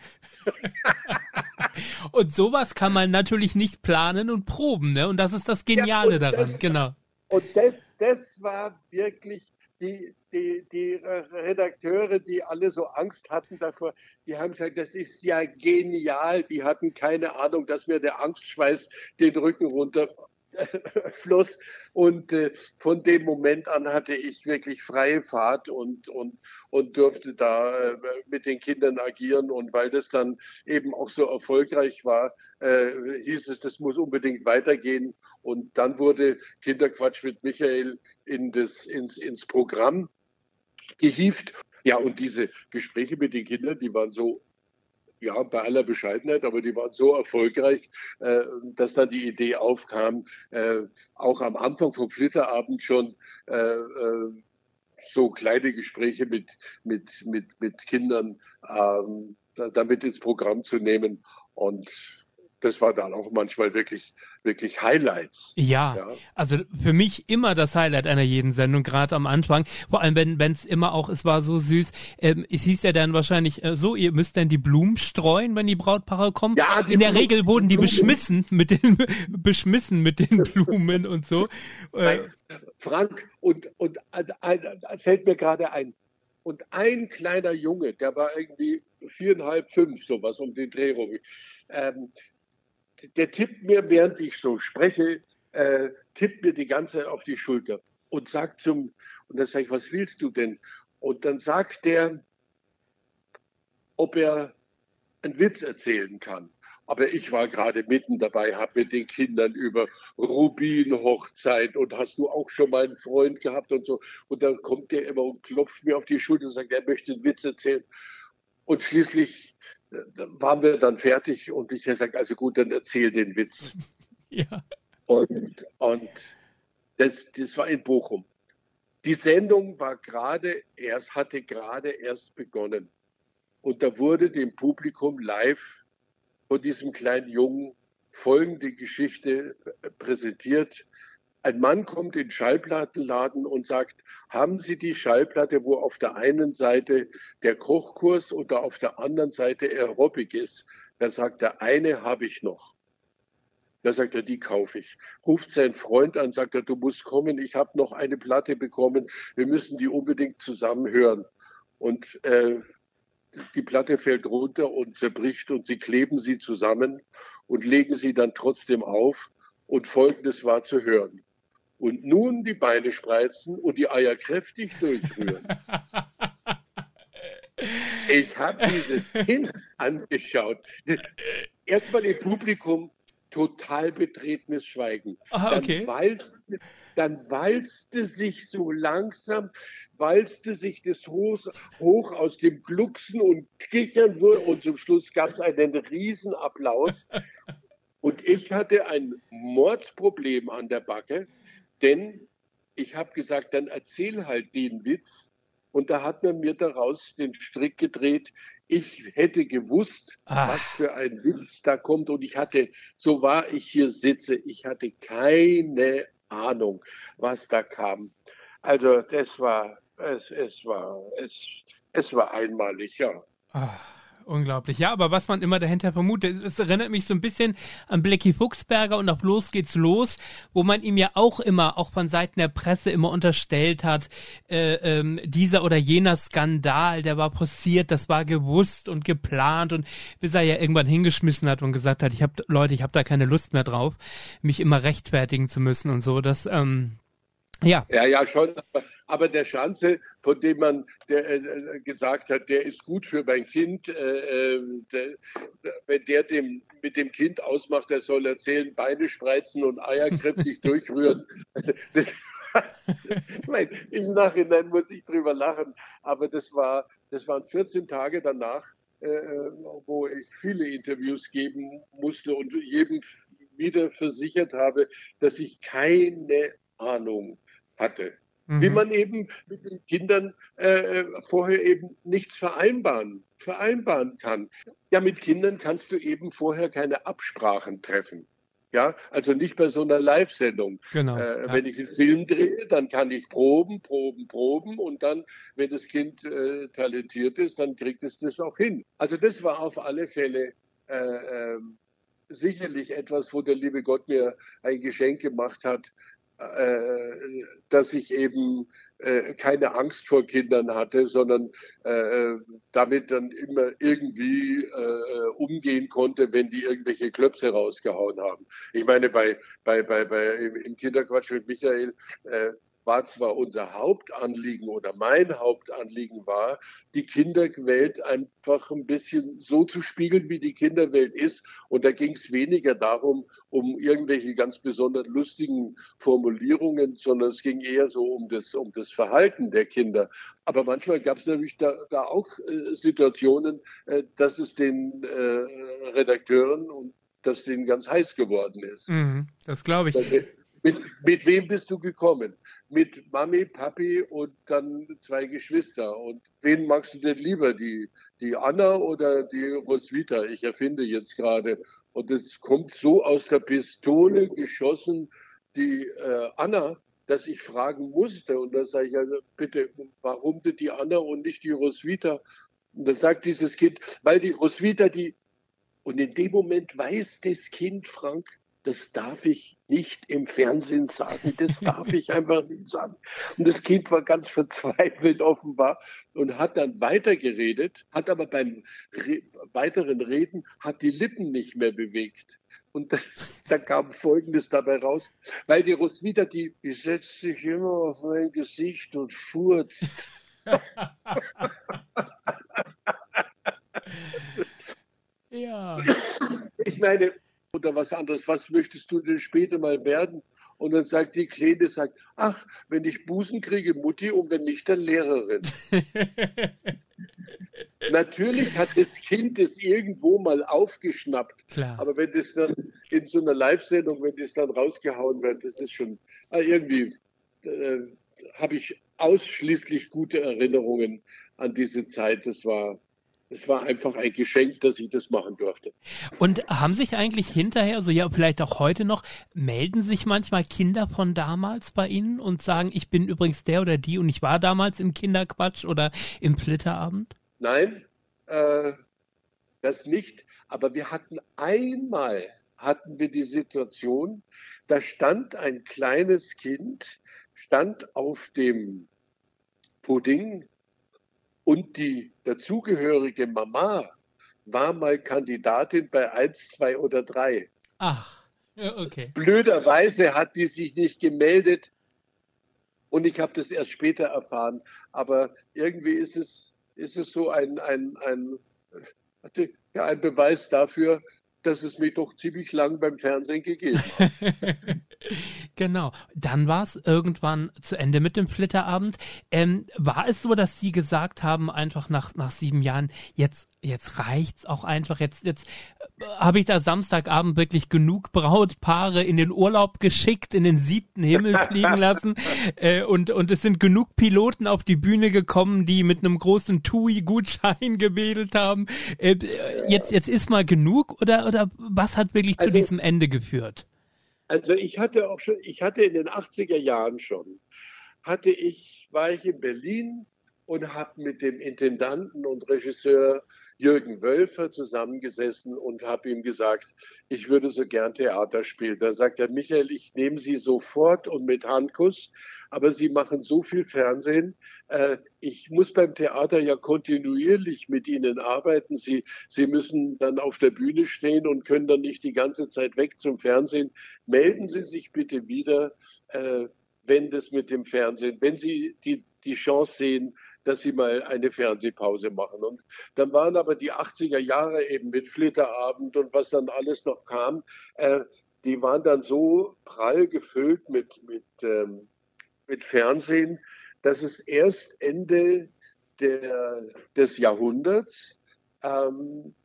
und sowas kann man natürlich nicht planen und proben, ne? Und das ist das Geniale ja, daran, das, genau. Und das, das war wirklich die, die, die Redakteure, die alle so Angst hatten davor, die haben gesagt, das ist ja genial. Die hatten keine Ahnung, dass mir der Angstschweiß den Rücken runter floss. Und äh, von dem Moment an hatte ich wirklich freie Fahrt und, und, und durfte da äh, mit den Kindern agieren. Und weil das dann eben auch so erfolgreich war, äh, hieß es, das muss unbedingt weitergehen. Und dann wurde Kinderquatsch mit Michael in das, ins, ins Programm gehieft. Ja, und diese Gespräche mit den Kindern, die waren so ja, bei aller Bescheidenheit, aber die waren so erfolgreich, äh, dass dann die Idee aufkam, äh, auch am Anfang vom Flitterabend schon äh, äh so kleine Gespräche mit, mit, mit, mit Kindern ähm, damit ins Programm zu nehmen. Und das war dann auch manchmal wirklich, wirklich Highlights. Ja, ja, also für mich immer das Highlight einer jeden Sendung, gerade am Anfang. Vor allem, wenn es immer auch, es war so süß. Ähm, es hieß ja dann wahrscheinlich äh, so, ihr müsst dann die Blumen streuen, wenn die Brautpaare kommen. Ja, die In der Blumen, Regel wurden die Blumen. beschmissen mit den, beschmissen mit den Blumen und so. Äh, Frank, und, und ein, fällt mir gerade ein. Und ein kleiner Junge, der war irgendwie viereinhalb, fünf, sowas um den Dreh rum. Ähm, der tippt mir, während ich so spreche, äh, tippt mir die ganze Zeit auf die Schulter und sagt zum, und dann sage ich, was willst du denn? Und dann sagt der, ob er einen Witz erzählen kann. Aber ich war gerade mitten dabei, habe mit den Kindern über Rubin-Hochzeit und hast du auch schon mal einen Freund gehabt und so. Und dann kommt der immer und klopft mir auf die Schulter und sagt, er möchte einen Witz erzählen. Und schließlich waren wir dann fertig und ich habe gesagt, also gut, dann erzähl den Witz. ja. Und, und das, das war in Bochum. Die Sendung war gerade erst, hatte gerade erst begonnen. Und da wurde dem Publikum live von diesem kleinen Jungen folgende Geschichte präsentiert. Ein Mann kommt in den Schallplattenladen und sagt, haben Sie die Schallplatte, wo auf der einen Seite der Kochkurs oder auf der anderen Seite Aerobic ist? Da sagt er, eine habe ich noch. Da sagt er, die kaufe ich. Ruft seinen Freund an, sagt er, du musst kommen, ich habe noch eine Platte bekommen, wir müssen die unbedingt zusammen hören. Und äh, die Platte fällt runter und zerbricht und sie kleben sie zusammen und legen sie dann trotzdem auf. Und folgendes war zu hören und nun die Beine spreizen und die Eier kräftig durchrühren. ich habe dieses Kind angeschaut. Erstmal im Publikum total betretenes Schweigen. Ah, okay. Dann walzte, dann walzte sich so langsam, walzte sich das hoch, hoch aus dem Glucksen und Kichern wurde und zum Schluss gab es einen Riesenapplaus. Und ich hatte ein Mordsproblem an der Backe, denn ich habe gesagt, dann erzähl halt den Witz. Und da hat man mir daraus den Strick gedreht. Ich hätte gewusst, Ah. was für ein Witz da kommt. Und ich hatte, so war ich hier sitze, ich hatte keine Ahnung, was da kam. Also das war, es, es war, es, es war einmalig, ja. Ah, unglaublich. Ja, aber was man immer dahinter vermutet, es, erinnert mich so ein bisschen an Blackie Fuchsberger und auf Los geht's los, wo man ihm ja auch immer, auch von Seiten der Presse immer unterstellt hat, äh, ähm, dieser oder jener Skandal, der war passiert, das war gewusst und geplant und bis er ja irgendwann hingeschmissen hat und gesagt hat, ich habe Leute, ich habe da keine Lust mehr drauf, mich immer rechtfertigen zu müssen und so. Das ähm, ja, Ja, ja, schon. Aber, der Schanze, von dem man der, äh, gesagt hat, der ist gut für mein Kind, äh, äh, der, wenn der dem, mit dem Kind ausmacht, er soll erzählen, Beine spreizen und Eier kräftig durchrühren. Also, das, ich meine, Im Nachhinein muss ich drüber lachen, aber das, war, das waren 14 Tage danach, äh, wo ich viele Interviews geben musste und jedem wieder versichert habe, dass ich keine Ahnung hatte. Wie Mhm. man eben mit den Kindern äh, vorher eben nichts vereinbaren, vereinbaren kann. Ja, mit Kindern kannst du eben vorher keine Absprachen treffen. Ja, also nicht bei so einer Live-Sendung. genau. Äh, ja. Wenn ich einen Film drehe, dann kann ich proben, proben, proben und dann, wenn das Kind äh, talentiert ist, dann kriegt es das auch hin. Also das war auf alle Fälle äh, ähm, sicherlich etwas, wo der liebe Gott mir ein Geschenk gemacht hat, dass ich eben äh, keine Angst vor Kindern hatte, sondern äh, damit dann immer irgendwie äh, umgehen konnte, wenn die irgendwelche Klöpse rausgehauen haben. Ich meine, bei, bei, bei, bei im, Kinderquatsch mit Michael äh, war zwar unser Hauptanliegen oder mein Hauptanliegen war, die Kinderwelt einfach ein bisschen so zu spiegeln, wie die Kinderwelt ist. Und da ging es weniger darum, um irgendwelche ganz besonders lustigen Formulierungen, sondern es ging eher so um das, um das Verhalten der Kinder. Aber manchmal gab es natürlich da, da auch äh, Situationen, äh, dass es den äh, Redakteuren und dass denen ganz heiß geworden ist. Mhm, das glaube ich. Mit, mit, mit wem bist du gekommen? Mit Mami, Papi und dann zwei Geschwister. Und wen magst du denn lieber? Die, die Anna oder die Roswitha? Ich erfinde jetzt gerade. Und es kommt so aus der Pistole geschossen, die äh, Anna, dass ich fragen musste. Und da sage ich, also bitte, warum denn die Anna und nicht die Roswitha? Und dann sagt dieses Kind, weil die Roswitha, die. Und in dem Moment weiß das Kind, Frank, das darf ich nicht im Fernsehen sagen, das darf ich einfach nicht sagen. Und das Kind war ganz verzweifelt offenbar und hat dann weitergeredet, hat aber beim Re weiteren Reden, hat die Lippen nicht mehr bewegt. Und da, da kam Folgendes dabei raus, weil die Roswitha, die, die setzt sich immer auf mein Gesicht und furzt. Ja. Ich meine, oder was anderes, was möchtest du denn später mal werden? Und dann sagt die Kleine, sagt, ach, wenn ich Busen kriege, Mutti, und wenn nicht, dann Lehrerin. Natürlich hat das Kind es irgendwo mal aufgeschnappt. Klar. Aber wenn das dann in so einer Live-Sendung, wenn das dann rausgehauen wird, das ist schon äh, irgendwie, äh, habe ich ausschließlich gute Erinnerungen an diese Zeit. Das war, es war einfach ein Geschenk, dass ich das machen durfte. Und haben sich eigentlich hinterher, so ja, vielleicht auch heute noch, melden sich manchmal Kinder von damals bei Ihnen und sagen, ich bin übrigens der oder die und ich war damals im Kinderquatsch oder im Plitterabend? Nein, äh, das nicht. Aber wir hatten einmal hatten wir die Situation, da stand ein kleines Kind, stand auf dem Pudding und die dazugehörige Mama war mal Kandidatin bei 1, 2 oder 3. Ach, okay. Blöderweise hat die sich nicht gemeldet und ich habe das erst später erfahren. Aber irgendwie ist es, ist es so ein, ein, ein, ja, ein Beweis dafür, dass es mich doch ziemlich lang beim Fernsehen gegeben hat. genau. Dann war es irgendwann zu Ende mit dem Flitterabend. Ähm, war es so, dass Sie gesagt haben, einfach nach, nach sieben Jahren, jetzt, jetzt reicht's auch einfach, jetzt, jetzt äh, habe ich da Samstagabend wirklich genug Brautpaare in den Urlaub geschickt, in den siebten Himmel fliegen lassen äh, und, und es sind genug Piloten auf die Bühne gekommen, die mit einem großen TUI-Gutschein gewedelt haben. Äh, jetzt, jetzt ist mal genug oder, oder was hat wirklich also, zu diesem Ende geführt? Also ich hatte auch schon, ich hatte in den 80er Jahren schon, hatte ich, war ich in Berlin und habe mit dem Intendanten und Regisseur Jürgen Wölfer zusammengesessen und habe ihm gesagt, ich würde so gern Theater spielen. Da sagt er, Michael, ich nehme Sie sofort und mit Handkuss, aber Sie machen so viel Fernsehen. Äh, ich muss beim Theater ja kontinuierlich mit Ihnen arbeiten. Sie, Sie müssen dann auf der Bühne stehen und können dann nicht die ganze Zeit weg zum Fernsehen. Melden Sie sich bitte wieder, äh, wenn das mit dem Fernsehen, wenn Sie die, die Chance sehen, dass sie mal eine Fernsehpause machen. Und dann waren aber die 80er Jahre eben mit Flitterabend und was dann alles noch kam, äh, die waren dann so prall gefüllt mit, mit, ähm, mit Fernsehen, dass es erst Ende der, des Jahrhunderts ähm,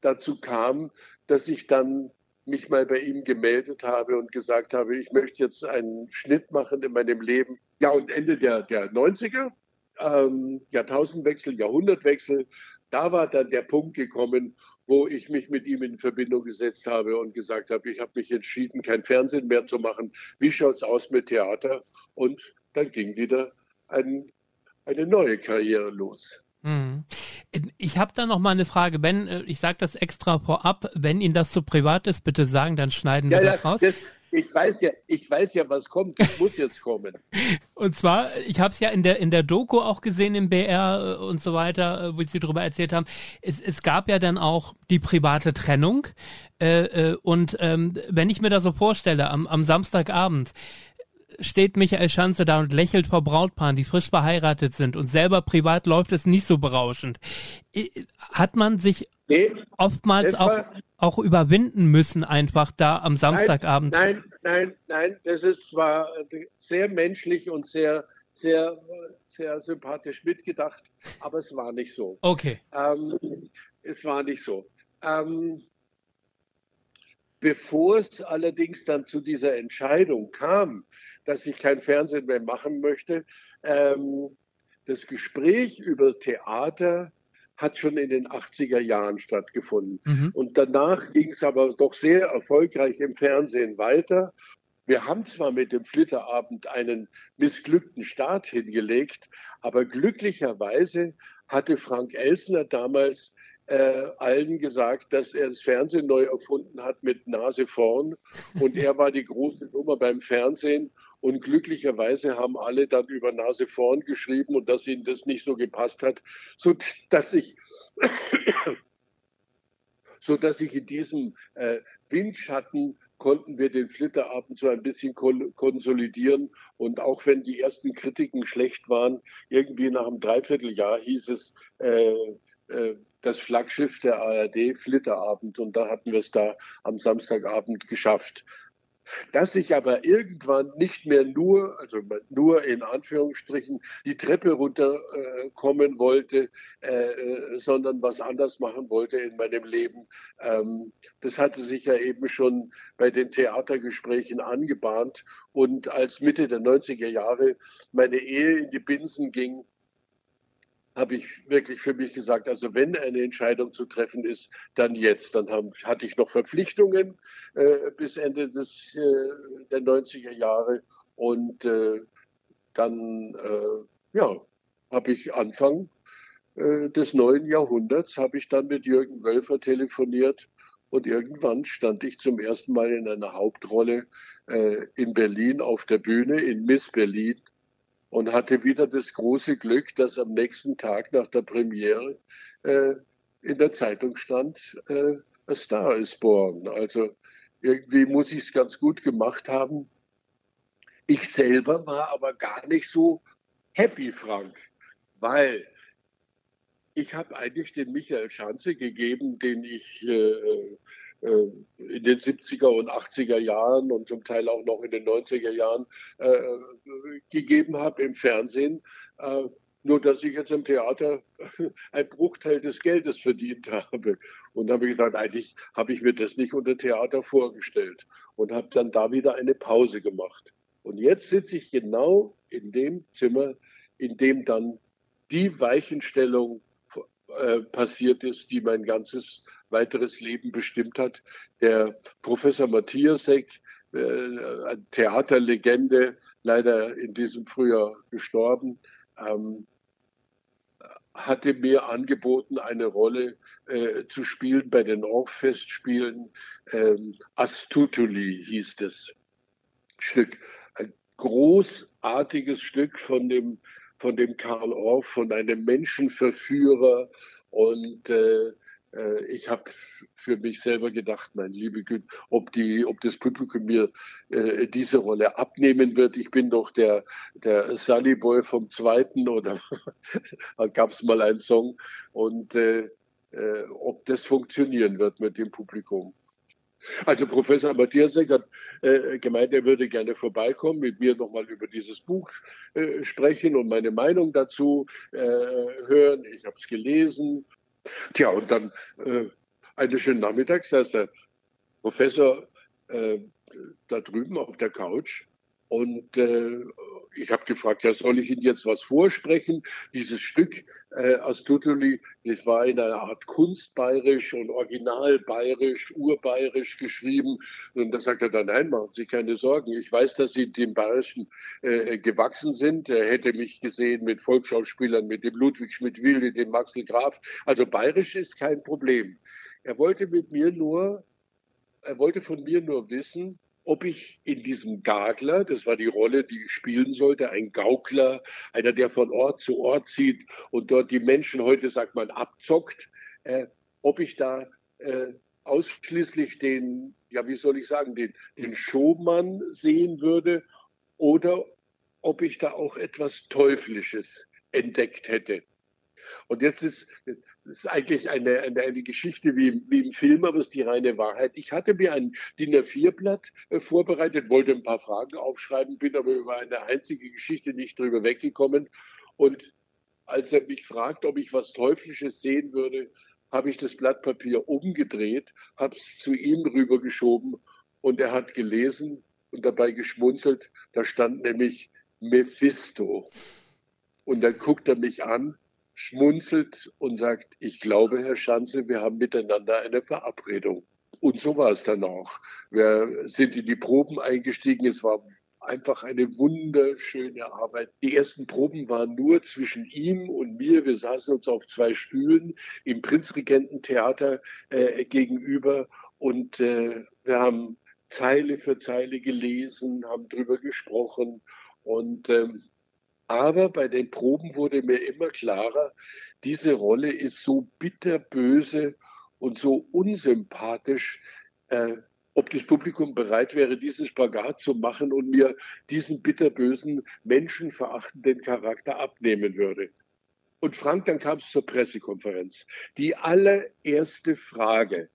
dazu kam, dass ich dann mich mal bei ihm gemeldet habe und gesagt habe, ich möchte jetzt einen Schnitt machen in meinem Leben. Ja, und Ende der, der 90er ähm, Jahrtausendwechsel, Jahrhundertwechsel, da war dann der Punkt gekommen, wo ich mich mit ihm in Verbindung gesetzt habe und gesagt habe, ich habe mich entschieden, kein Fernsehen mehr zu machen. Wie schaut es aus mit Theater? Und dann ging wieder ein, eine neue Karriere los. Mhm. Ich habe da noch mal eine Frage, Ben. Äh, ich sage das extra vorab. Wenn Ihnen das zu so privat ist, bitte sagen, dann schneiden ja, wir das, das raus. Das, ich weiß ja, ich weiß ja, was kommt. Es muss jetzt kommen. und zwar, ich habe es ja in der in der Doku auch gesehen im BR äh, und so weiter, äh, wo Sie darüber erzählt haben. Es, es gab ja dann auch die private Trennung. Äh, äh, und ähm, wenn ich mir da so vorstelle, am, am Samstagabend steht Michael Schanze da und lächelt vor Brautpaaren, die frisch verheiratet sind und selber privat läuft es nicht so berauschend. Hat man sich nee, oftmals auch, auch überwinden müssen, einfach da am Samstagabend? Nein, nein, nein, das ist zwar sehr menschlich und sehr, sehr, sehr sympathisch mitgedacht, aber es war nicht so. Okay. Ähm, es war nicht so. Ähm, bevor es allerdings dann zu dieser Entscheidung kam, dass ich kein Fernsehen mehr machen möchte. Ähm, das Gespräch über Theater hat schon in den 80er Jahren stattgefunden. Mhm. Und danach ging es aber doch sehr erfolgreich im Fernsehen weiter. Wir haben zwar mit dem Flitterabend einen missglückten Start hingelegt, aber glücklicherweise hatte Frank Elsner damals äh, allen gesagt, dass er das Fernsehen neu erfunden hat mit Nase vorn. Und er war die große Nummer beim Fernsehen. Und glücklicherweise haben alle dann über Nase vorn geschrieben und dass ihnen das nicht so gepasst hat, so dass ich, so dass ich in diesem äh, Windschatten konnten wir den Flitterabend so ein bisschen konsolidieren. Und auch wenn die ersten Kritiken schlecht waren, irgendwie nach einem Dreivierteljahr hieß es, äh, äh, das Flaggschiff der ARD, Flitterabend. Und da hatten wir es da am Samstagabend geschafft. Dass ich aber irgendwann nicht mehr nur, also nur in Anführungsstrichen, die Treppe runterkommen äh, wollte, äh, sondern was anders machen wollte in meinem Leben, ähm, das hatte sich ja eben schon bei den Theatergesprächen angebahnt. Und als Mitte der 90er Jahre meine Ehe in die Binsen ging, habe ich wirklich für mich gesagt, also wenn eine Entscheidung zu treffen ist, dann jetzt. Dann haben, hatte ich noch Verpflichtungen äh, bis Ende des, äh, der 90er Jahre. Und äh, dann äh, ja, habe ich Anfang äh, des neuen Jahrhunderts, habe ich dann mit Jürgen Wölfer telefoniert. Und irgendwann stand ich zum ersten Mal in einer Hauptrolle äh, in Berlin auf der Bühne in Miss Berlin und hatte wieder das große Glück, dass am nächsten Tag nach der Premiere äh, in der Zeitung stand, äh, A Star is Born. Also irgendwie muss ich es ganz gut gemacht haben. Ich selber war aber gar nicht so happy, Frank, weil ich habe eigentlich den Michael Schanze gegeben, den ich äh, in den 70er und 80er Jahren und zum Teil auch noch in den 90er Jahren äh, gegeben habe im Fernsehen. Äh, nur dass ich jetzt im Theater ein Bruchteil des Geldes verdient habe. Und da habe ich gedacht, eigentlich habe ich mir das nicht unter Theater vorgestellt und habe dann da wieder eine Pause gemacht. Und jetzt sitze ich genau in dem Zimmer, in dem dann die Weichenstellung äh, passiert ist, die mein ganzes weiteres Leben bestimmt hat. Der Professor Matthiasek, äh, Theaterlegende, leider in diesem Frühjahr gestorben, ähm, hatte mir angeboten, eine Rolle äh, zu spielen bei den Orff-Festspielen. Ähm, Astutuli hieß das Stück. Ein großartiges Stück von dem, von dem Karl Orff, von einem Menschenverführer und äh, ich habe für mich selber gedacht, mein liebe Güte, ob, ob das Publikum mir äh, diese Rolle abnehmen wird. Ich bin doch der, der Sunny Boy vom Zweiten oder gab es mal einen Song und äh, äh, ob das funktionieren wird mit dem Publikum. Also Professor Matthiasek hat äh, gemeint, er würde gerne vorbeikommen, mit mir nochmal über dieses Buch äh, sprechen und meine Meinung dazu äh, hören. Ich habe es gelesen Tja, und dann äh, eines schönen Nachmittags saß der Professor äh, da drüben auf der Couch und äh, ich habe gefragt, ja, soll ich Ihnen jetzt was vorsprechen? Dieses Stück äh, Astutuli, das war in einer Art Kunstbayerisch und originalbayerisch, urbayerisch geschrieben. Und da sagt er dann, nein, machen Sie keine Sorgen. Ich weiß, dass Sie dem Bayerischen äh, gewachsen sind. Er hätte mich gesehen mit Volksschauspielern, mit dem Ludwig Schmidt-Wilde, dem Maxel Graf. Also bayerisch ist kein Problem. Er wollte mit mir nur, er wollte von mir nur wissen, ob ich in diesem Gagler, das war die Rolle, die ich spielen sollte, ein Gaukler, einer, der von Ort zu Ort zieht und dort die Menschen, heute sagt man, abzockt, äh, ob ich da äh, ausschließlich den, ja, wie soll ich sagen, den, den Showmann sehen würde oder ob ich da auch etwas Teuflisches entdeckt hätte. Und jetzt ist, ist eigentlich eine, eine, eine Geschichte wie, wie, im Film, aber es ist die reine Wahrheit. Ich hatte mir ein DIN A4-Blatt äh, vorbereitet, wollte ein paar Fragen aufschreiben, bin aber über eine einzige Geschichte nicht drüber weggekommen. Und als er mich fragt, ob ich was Teuflisches sehen würde, habe ich das Blatt Papier umgedreht, habe es zu ihm rübergeschoben und er hat gelesen und dabei geschmunzelt. Da stand nämlich Mephisto. Und dann guckt er mich an schmunzelt und sagt, ich glaube, Herr Schanze, wir haben miteinander eine Verabredung. Und so war es dann auch. Wir sind in die Proben eingestiegen. Es war einfach eine wunderschöne Arbeit. Die ersten Proben waren nur zwischen ihm und mir. Wir saßen uns auf zwei Stühlen im Prinzregententheater äh, gegenüber und äh, wir haben Zeile für Zeile gelesen, haben drüber gesprochen und ähm, aber bei den Proben wurde mir immer klarer, diese Rolle ist so bitterböse und so unsympathisch, äh, ob das Publikum bereit wäre, diesen Spagat zu machen und mir diesen bitterbösen, menschenverachtenden Charakter abnehmen würde. Und Frank, dann kam es zur Pressekonferenz. Die allererste Frage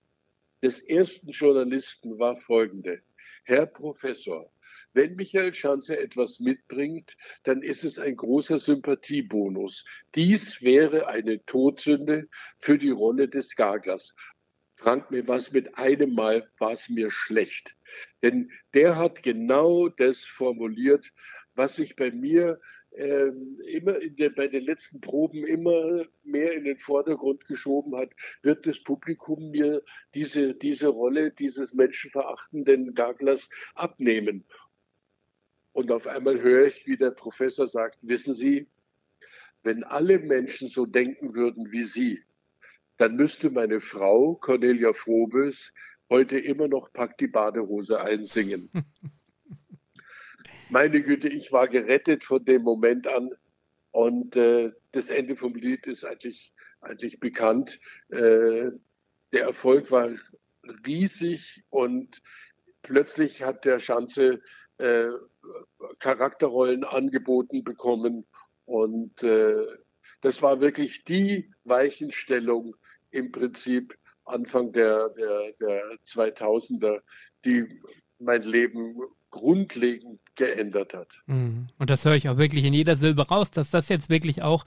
des ersten Journalisten war folgende. Herr Professor, wenn Michael Schanze etwas mitbringt, dann ist es ein großer Sympathiebonus. Dies wäre eine Todsünde für die Rolle des Gaglers. Frank, mir was mit einem Mal war es mir schlecht. Denn der hat genau das formuliert, was sich bei mir ähm, immer der, bei den letzten Proben immer mehr in den Vordergrund geschoben hat, wird das Publikum mir diese, diese Rolle dieses menschenverachtenden Gaglers abnehmen. Und auf einmal höre ich, wie der Professor sagt, wissen Sie, wenn alle Menschen so denken würden wie Sie, dann müsste meine Frau, Cornelia Frobes, heute immer noch Pack die Badehose einsingen. Meine Güte, ich war gerettet von dem Moment an. Und äh, das Ende vom Lied ist eigentlich, eigentlich bekannt. Äh, der Erfolg war riesig und plötzlich hat der Schanze äh, Charakterrollen angeboten bekommen. Und äh, das war wirklich die Weichenstellung im Prinzip Anfang der, der, der 2000er, die mein Leben grundlegend geändert hat. Mhm. Und das höre ich auch wirklich in jeder Silbe raus, dass das jetzt wirklich auch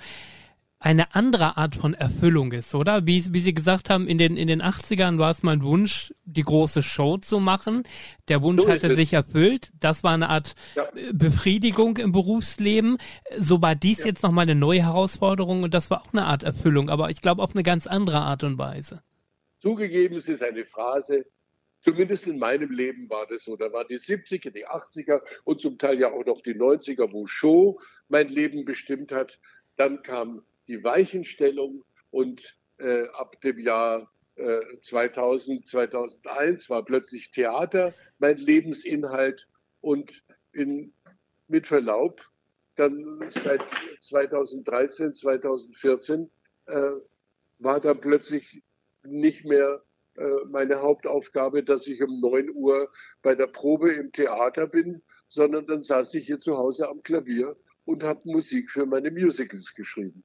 eine andere Art von Erfüllung ist, oder? Wie, wie Sie gesagt haben, in den, in den 80ern war es mein Wunsch, die große Show zu machen. Der Wunsch so hatte sich erfüllt. Das war eine Art ja. Befriedigung im Berufsleben. So war dies ja. jetzt nochmal eine neue Herausforderung und das war auch eine Art Erfüllung, aber ich glaube auf eine ganz andere Art und Weise. Zugegeben, es ist eine Phrase, Zumindest in meinem Leben war das so. Da waren die 70er, die 80er und zum Teil ja auch noch die 90er, wo Show mein Leben bestimmt hat. Dann kam die Weichenstellung und äh, ab dem Jahr äh, 2000, 2001 war plötzlich Theater mein Lebensinhalt und in, mit Verlaub dann seit 2013, 2014 äh, war dann plötzlich nicht mehr äh, meine Hauptaufgabe, dass ich um 9 Uhr bei der Probe im Theater bin, sondern dann saß ich hier zu Hause am Klavier und habe Musik für meine Musicals geschrieben.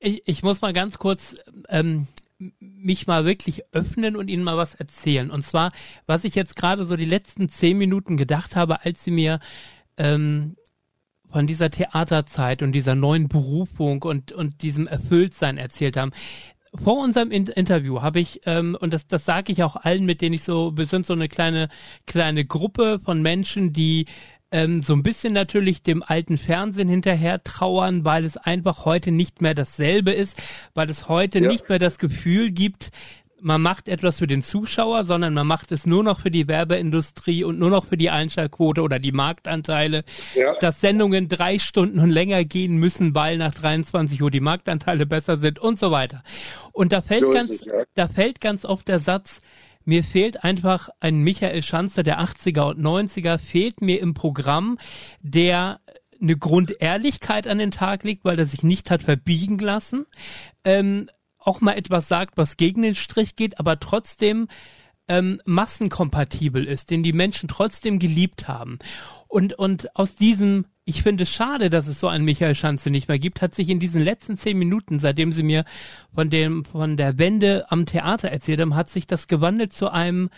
Ich, ich muss mal ganz kurz ähm, mich mal wirklich öffnen und Ihnen mal was erzählen. Und zwar, was ich jetzt gerade so die letzten zehn Minuten gedacht habe, als Sie mir ähm, von dieser Theaterzeit und dieser neuen Berufung und, und diesem Erfülltsein erzählt haben. Vor unserem In Interview habe ich, ähm, und das, das sage ich auch allen, mit denen ich so, wir sind so eine kleine, kleine Gruppe von Menschen, die ähm, so ein bisschen natürlich dem alten Fernsehen hinterher trauern, weil es einfach heute nicht mehr dasselbe ist, weil es heute ja. nicht mehr das Gefühl gibt, man macht etwas für den Zuschauer, sondern man macht es nur noch für die Werbeindustrie und nur noch für die Einschaltquote oder die Marktanteile, ja. dass Sendungen drei Stunden und länger gehen müssen, weil nach 23 Uhr die Marktanteile besser sind und so weiter. Und da fällt so ganz, es, ja. da fällt ganz oft der Satz, mir fehlt einfach ein Michael Schanzer der 80er und 90er, fehlt mir im Programm, der eine Grundehrlichkeit an den Tag legt, weil er sich nicht hat verbiegen lassen, ähm, auch mal etwas sagt, was gegen den Strich geht, aber trotzdem ähm, massenkompatibel ist, den die Menschen trotzdem geliebt haben. Und, und aus diesem ich finde es schade, dass es so einen Michael Schanze nicht mehr gibt, hat sich in diesen letzten zehn Minuten, seitdem sie mir von dem, von der Wende am Theater erzählt haben, hat sich das gewandelt zu einem,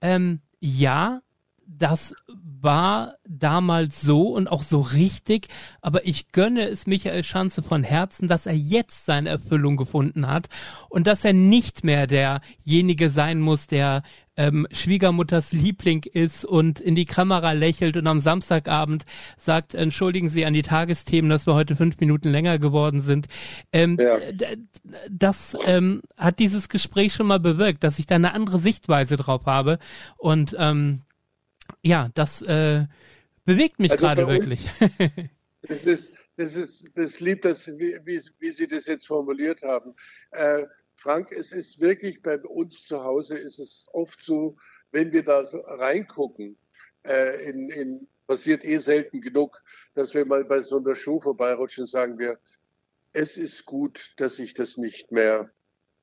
ähm, ja, das war damals so und auch so richtig, aber ich gönne es Michael Schanze von Herzen, dass er jetzt seine Erfüllung gefunden hat und dass er nicht mehr derjenige sein muss, der ähm, Schwiegermutters Liebling ist und in die Kamera lächelt und am Samstagabend sagt, entschuldigen Sie an die Tagesthemen, dass wir heute fünf Minuten länger geworden sind. Ähm, ja. Das ähm, hat dieses Gespräch schon mal bewirkt, dass ich da eine andere Sichtweise drauf habe und ähm, ja, das äh, bewegt mich also gerade wirklich. das ist, das ist, das lieb, dass, wie, wie, wie Sie das jetzt formuliert haben. Äh, Frank, es ist wirklich bei uns zu Hause ist es oft so, wenn wir da reingucken, äh, in, in, passiert eh selten genug, dass wir mal bei so einer Show vorbeirutschen, sagen wir, es ist gut, dass ich das nicht mehr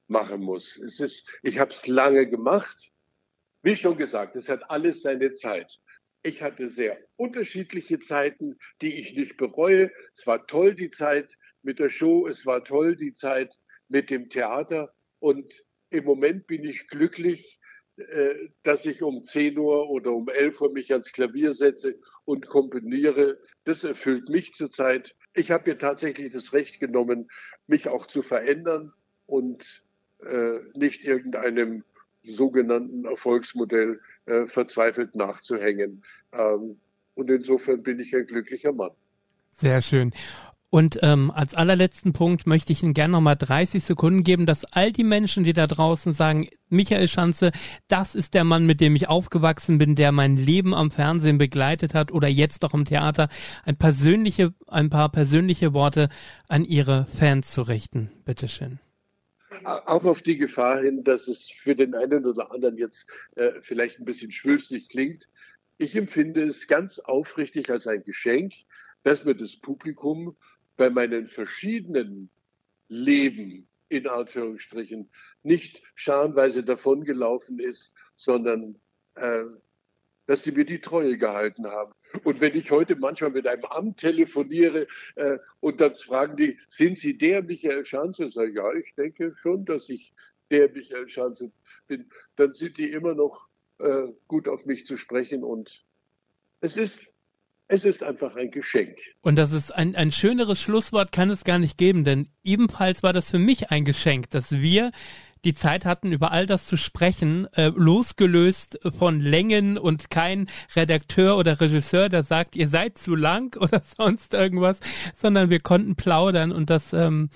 machen muss. Es ist, ich habe es lange gemacht wie schon gesagt, es hat alles seine Zeit. Ich hatte sehr unterschiedliche Zeiten, die ich nicht bereue. Es war toll die Zeit mit der Show, es war toll die Zeit mit dem Theater und im Moment bin ich glücklich, äh, dass ich um 10 Uhr oder um 11 Uhr mich ans Klavier setze und komponiere. Das erfüllt mich zurzeit. Ich habe mir tatsächlich das Recht genommen, mich auch zu verändern und äh, nicht irgendeinem sogenannten Erfolgsmodell äh, verzweifelt nachzuhängen. Ähm, und insofern bin ich ein glücklicher Mann. Sehr schön. Und ähm, als allerletzten Punkt möchte ich Ihnen gerne nochmal 30 Sekunden geben, dass all die Menschen, die da draußen sagen, Michael Schanze, das ist der Mann, mit dem ich aufgewachsen bin, der mein Leben am Fernsehen begleitet hat oder jetzt auch im Theater, ein persönliche, ein paar persönliche Worte an Ihre Fans zu richten. Bitteschön auch auf die Gefahr hin, dass es für den einen oder anderen jetzt äh, vielleicht ein bisschen schwülstig klingt. Ich empfinde es ganz aufrichtig als ein Geschenk, dass mir das Publikum bei meinen verschiedenen Leben in Anführungsstrichen nicht scharenweise davongelaufen ist, sondern äh, dass sie mir die Treue gehalten haben. Und wenn ich heute manchmal mit einem Amt telefoniere äh, und dann fragen die, sind Sie der Michael Schanze? Ich, ja, ich denke schon, dass ich der Michael Schanze bin, dann sind die immer noch äh, gut auf mich zu sprechen und es ist es ist einfach ein Geschenk. Und das ist ein, ein schöneres Schlusswort kann es gar nicht geben, denn ebenfalls war das für mich ein Geschenk, dass wir die Zeit hatten, über all das zu sprechen, äh, losgelöst von Längen und kein Redakteur oder Regisseur, der sagt, ihr seid zu lang oder sonst irgendwas, sondern wir konnten plaudern und das ähm,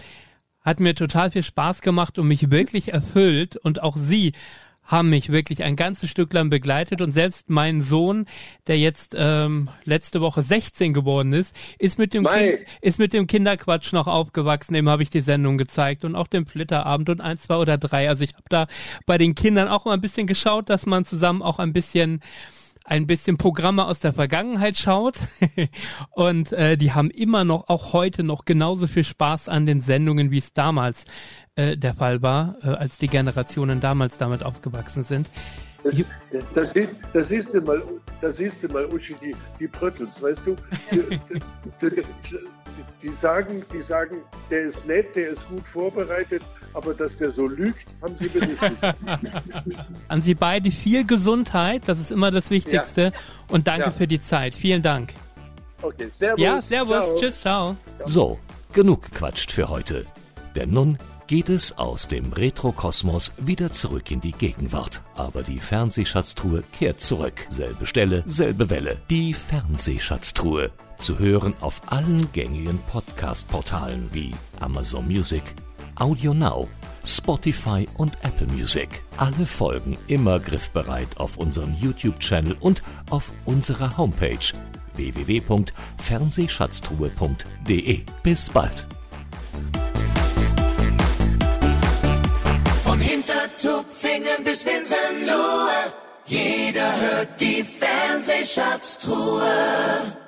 hat mir total viel Spaß gemacht und mich wirklich erfüllt und auch Sie haben mich wirklich ein ganzes Stück lang begleitet und selbst mein Sohn, der jetzt ähm, letzte Woche 16 geworden ist, ist mit dem kind, ist mit dem Kinderquatsch noch aufgewachsen. Dem habe ich die Sendung gezeigt und auch den Flitterabend und eins, zwei oder drei. Also ich habe da bei den Kindern auch mal ein bisschen geschaut, dass man zusammen auch ein bisschen ein bisschen Programme aus der Vergangenheit schaut und äh, die haben immer noch, auch heute noch genauso viel Spaß an den Sendungen, wie es damals äh, der Fall war, äh, als die Generationen damals damit aufgewachsen sind. Das, das, das, siehst du mal, das siehst du mal, Uschi, die, die Bröttels, weißt du? Die, die, die, sagen, die sagen, der ist nett, der ist gut vorbereitet, aber dass der so lügt, haben sie nicht. An Sie beide viel Gesundheit, das ist immer das Wichtigste. Ja. Und danke ja. für die Zeit. Vielen Dank. Okay, servus. Ja, servus. Ciao. Tschüss, ciao. So, genug gequatscht für heute. Denn nun geht es aus dem Retrokosmos wieder zurück in die Gegenwart. Aber die Fernsehschatztruhe kehrt zurück. Selbe Stelle, selbe Welle. Die Fernsehschatztruhe. Zu hören auf allen gängigen Podcast-Portalen wie Amazon Music, Audio Now, Spotify und Apple Music. Alle Folgen immer griffbereit auf unserem YouTube-Channel und auf unserer Homepage www.fernsehschatztruhe.de. Bis bald. Hintertupfingen bis Winsenlohe. Jeder hört die Fernsehschatztruhe.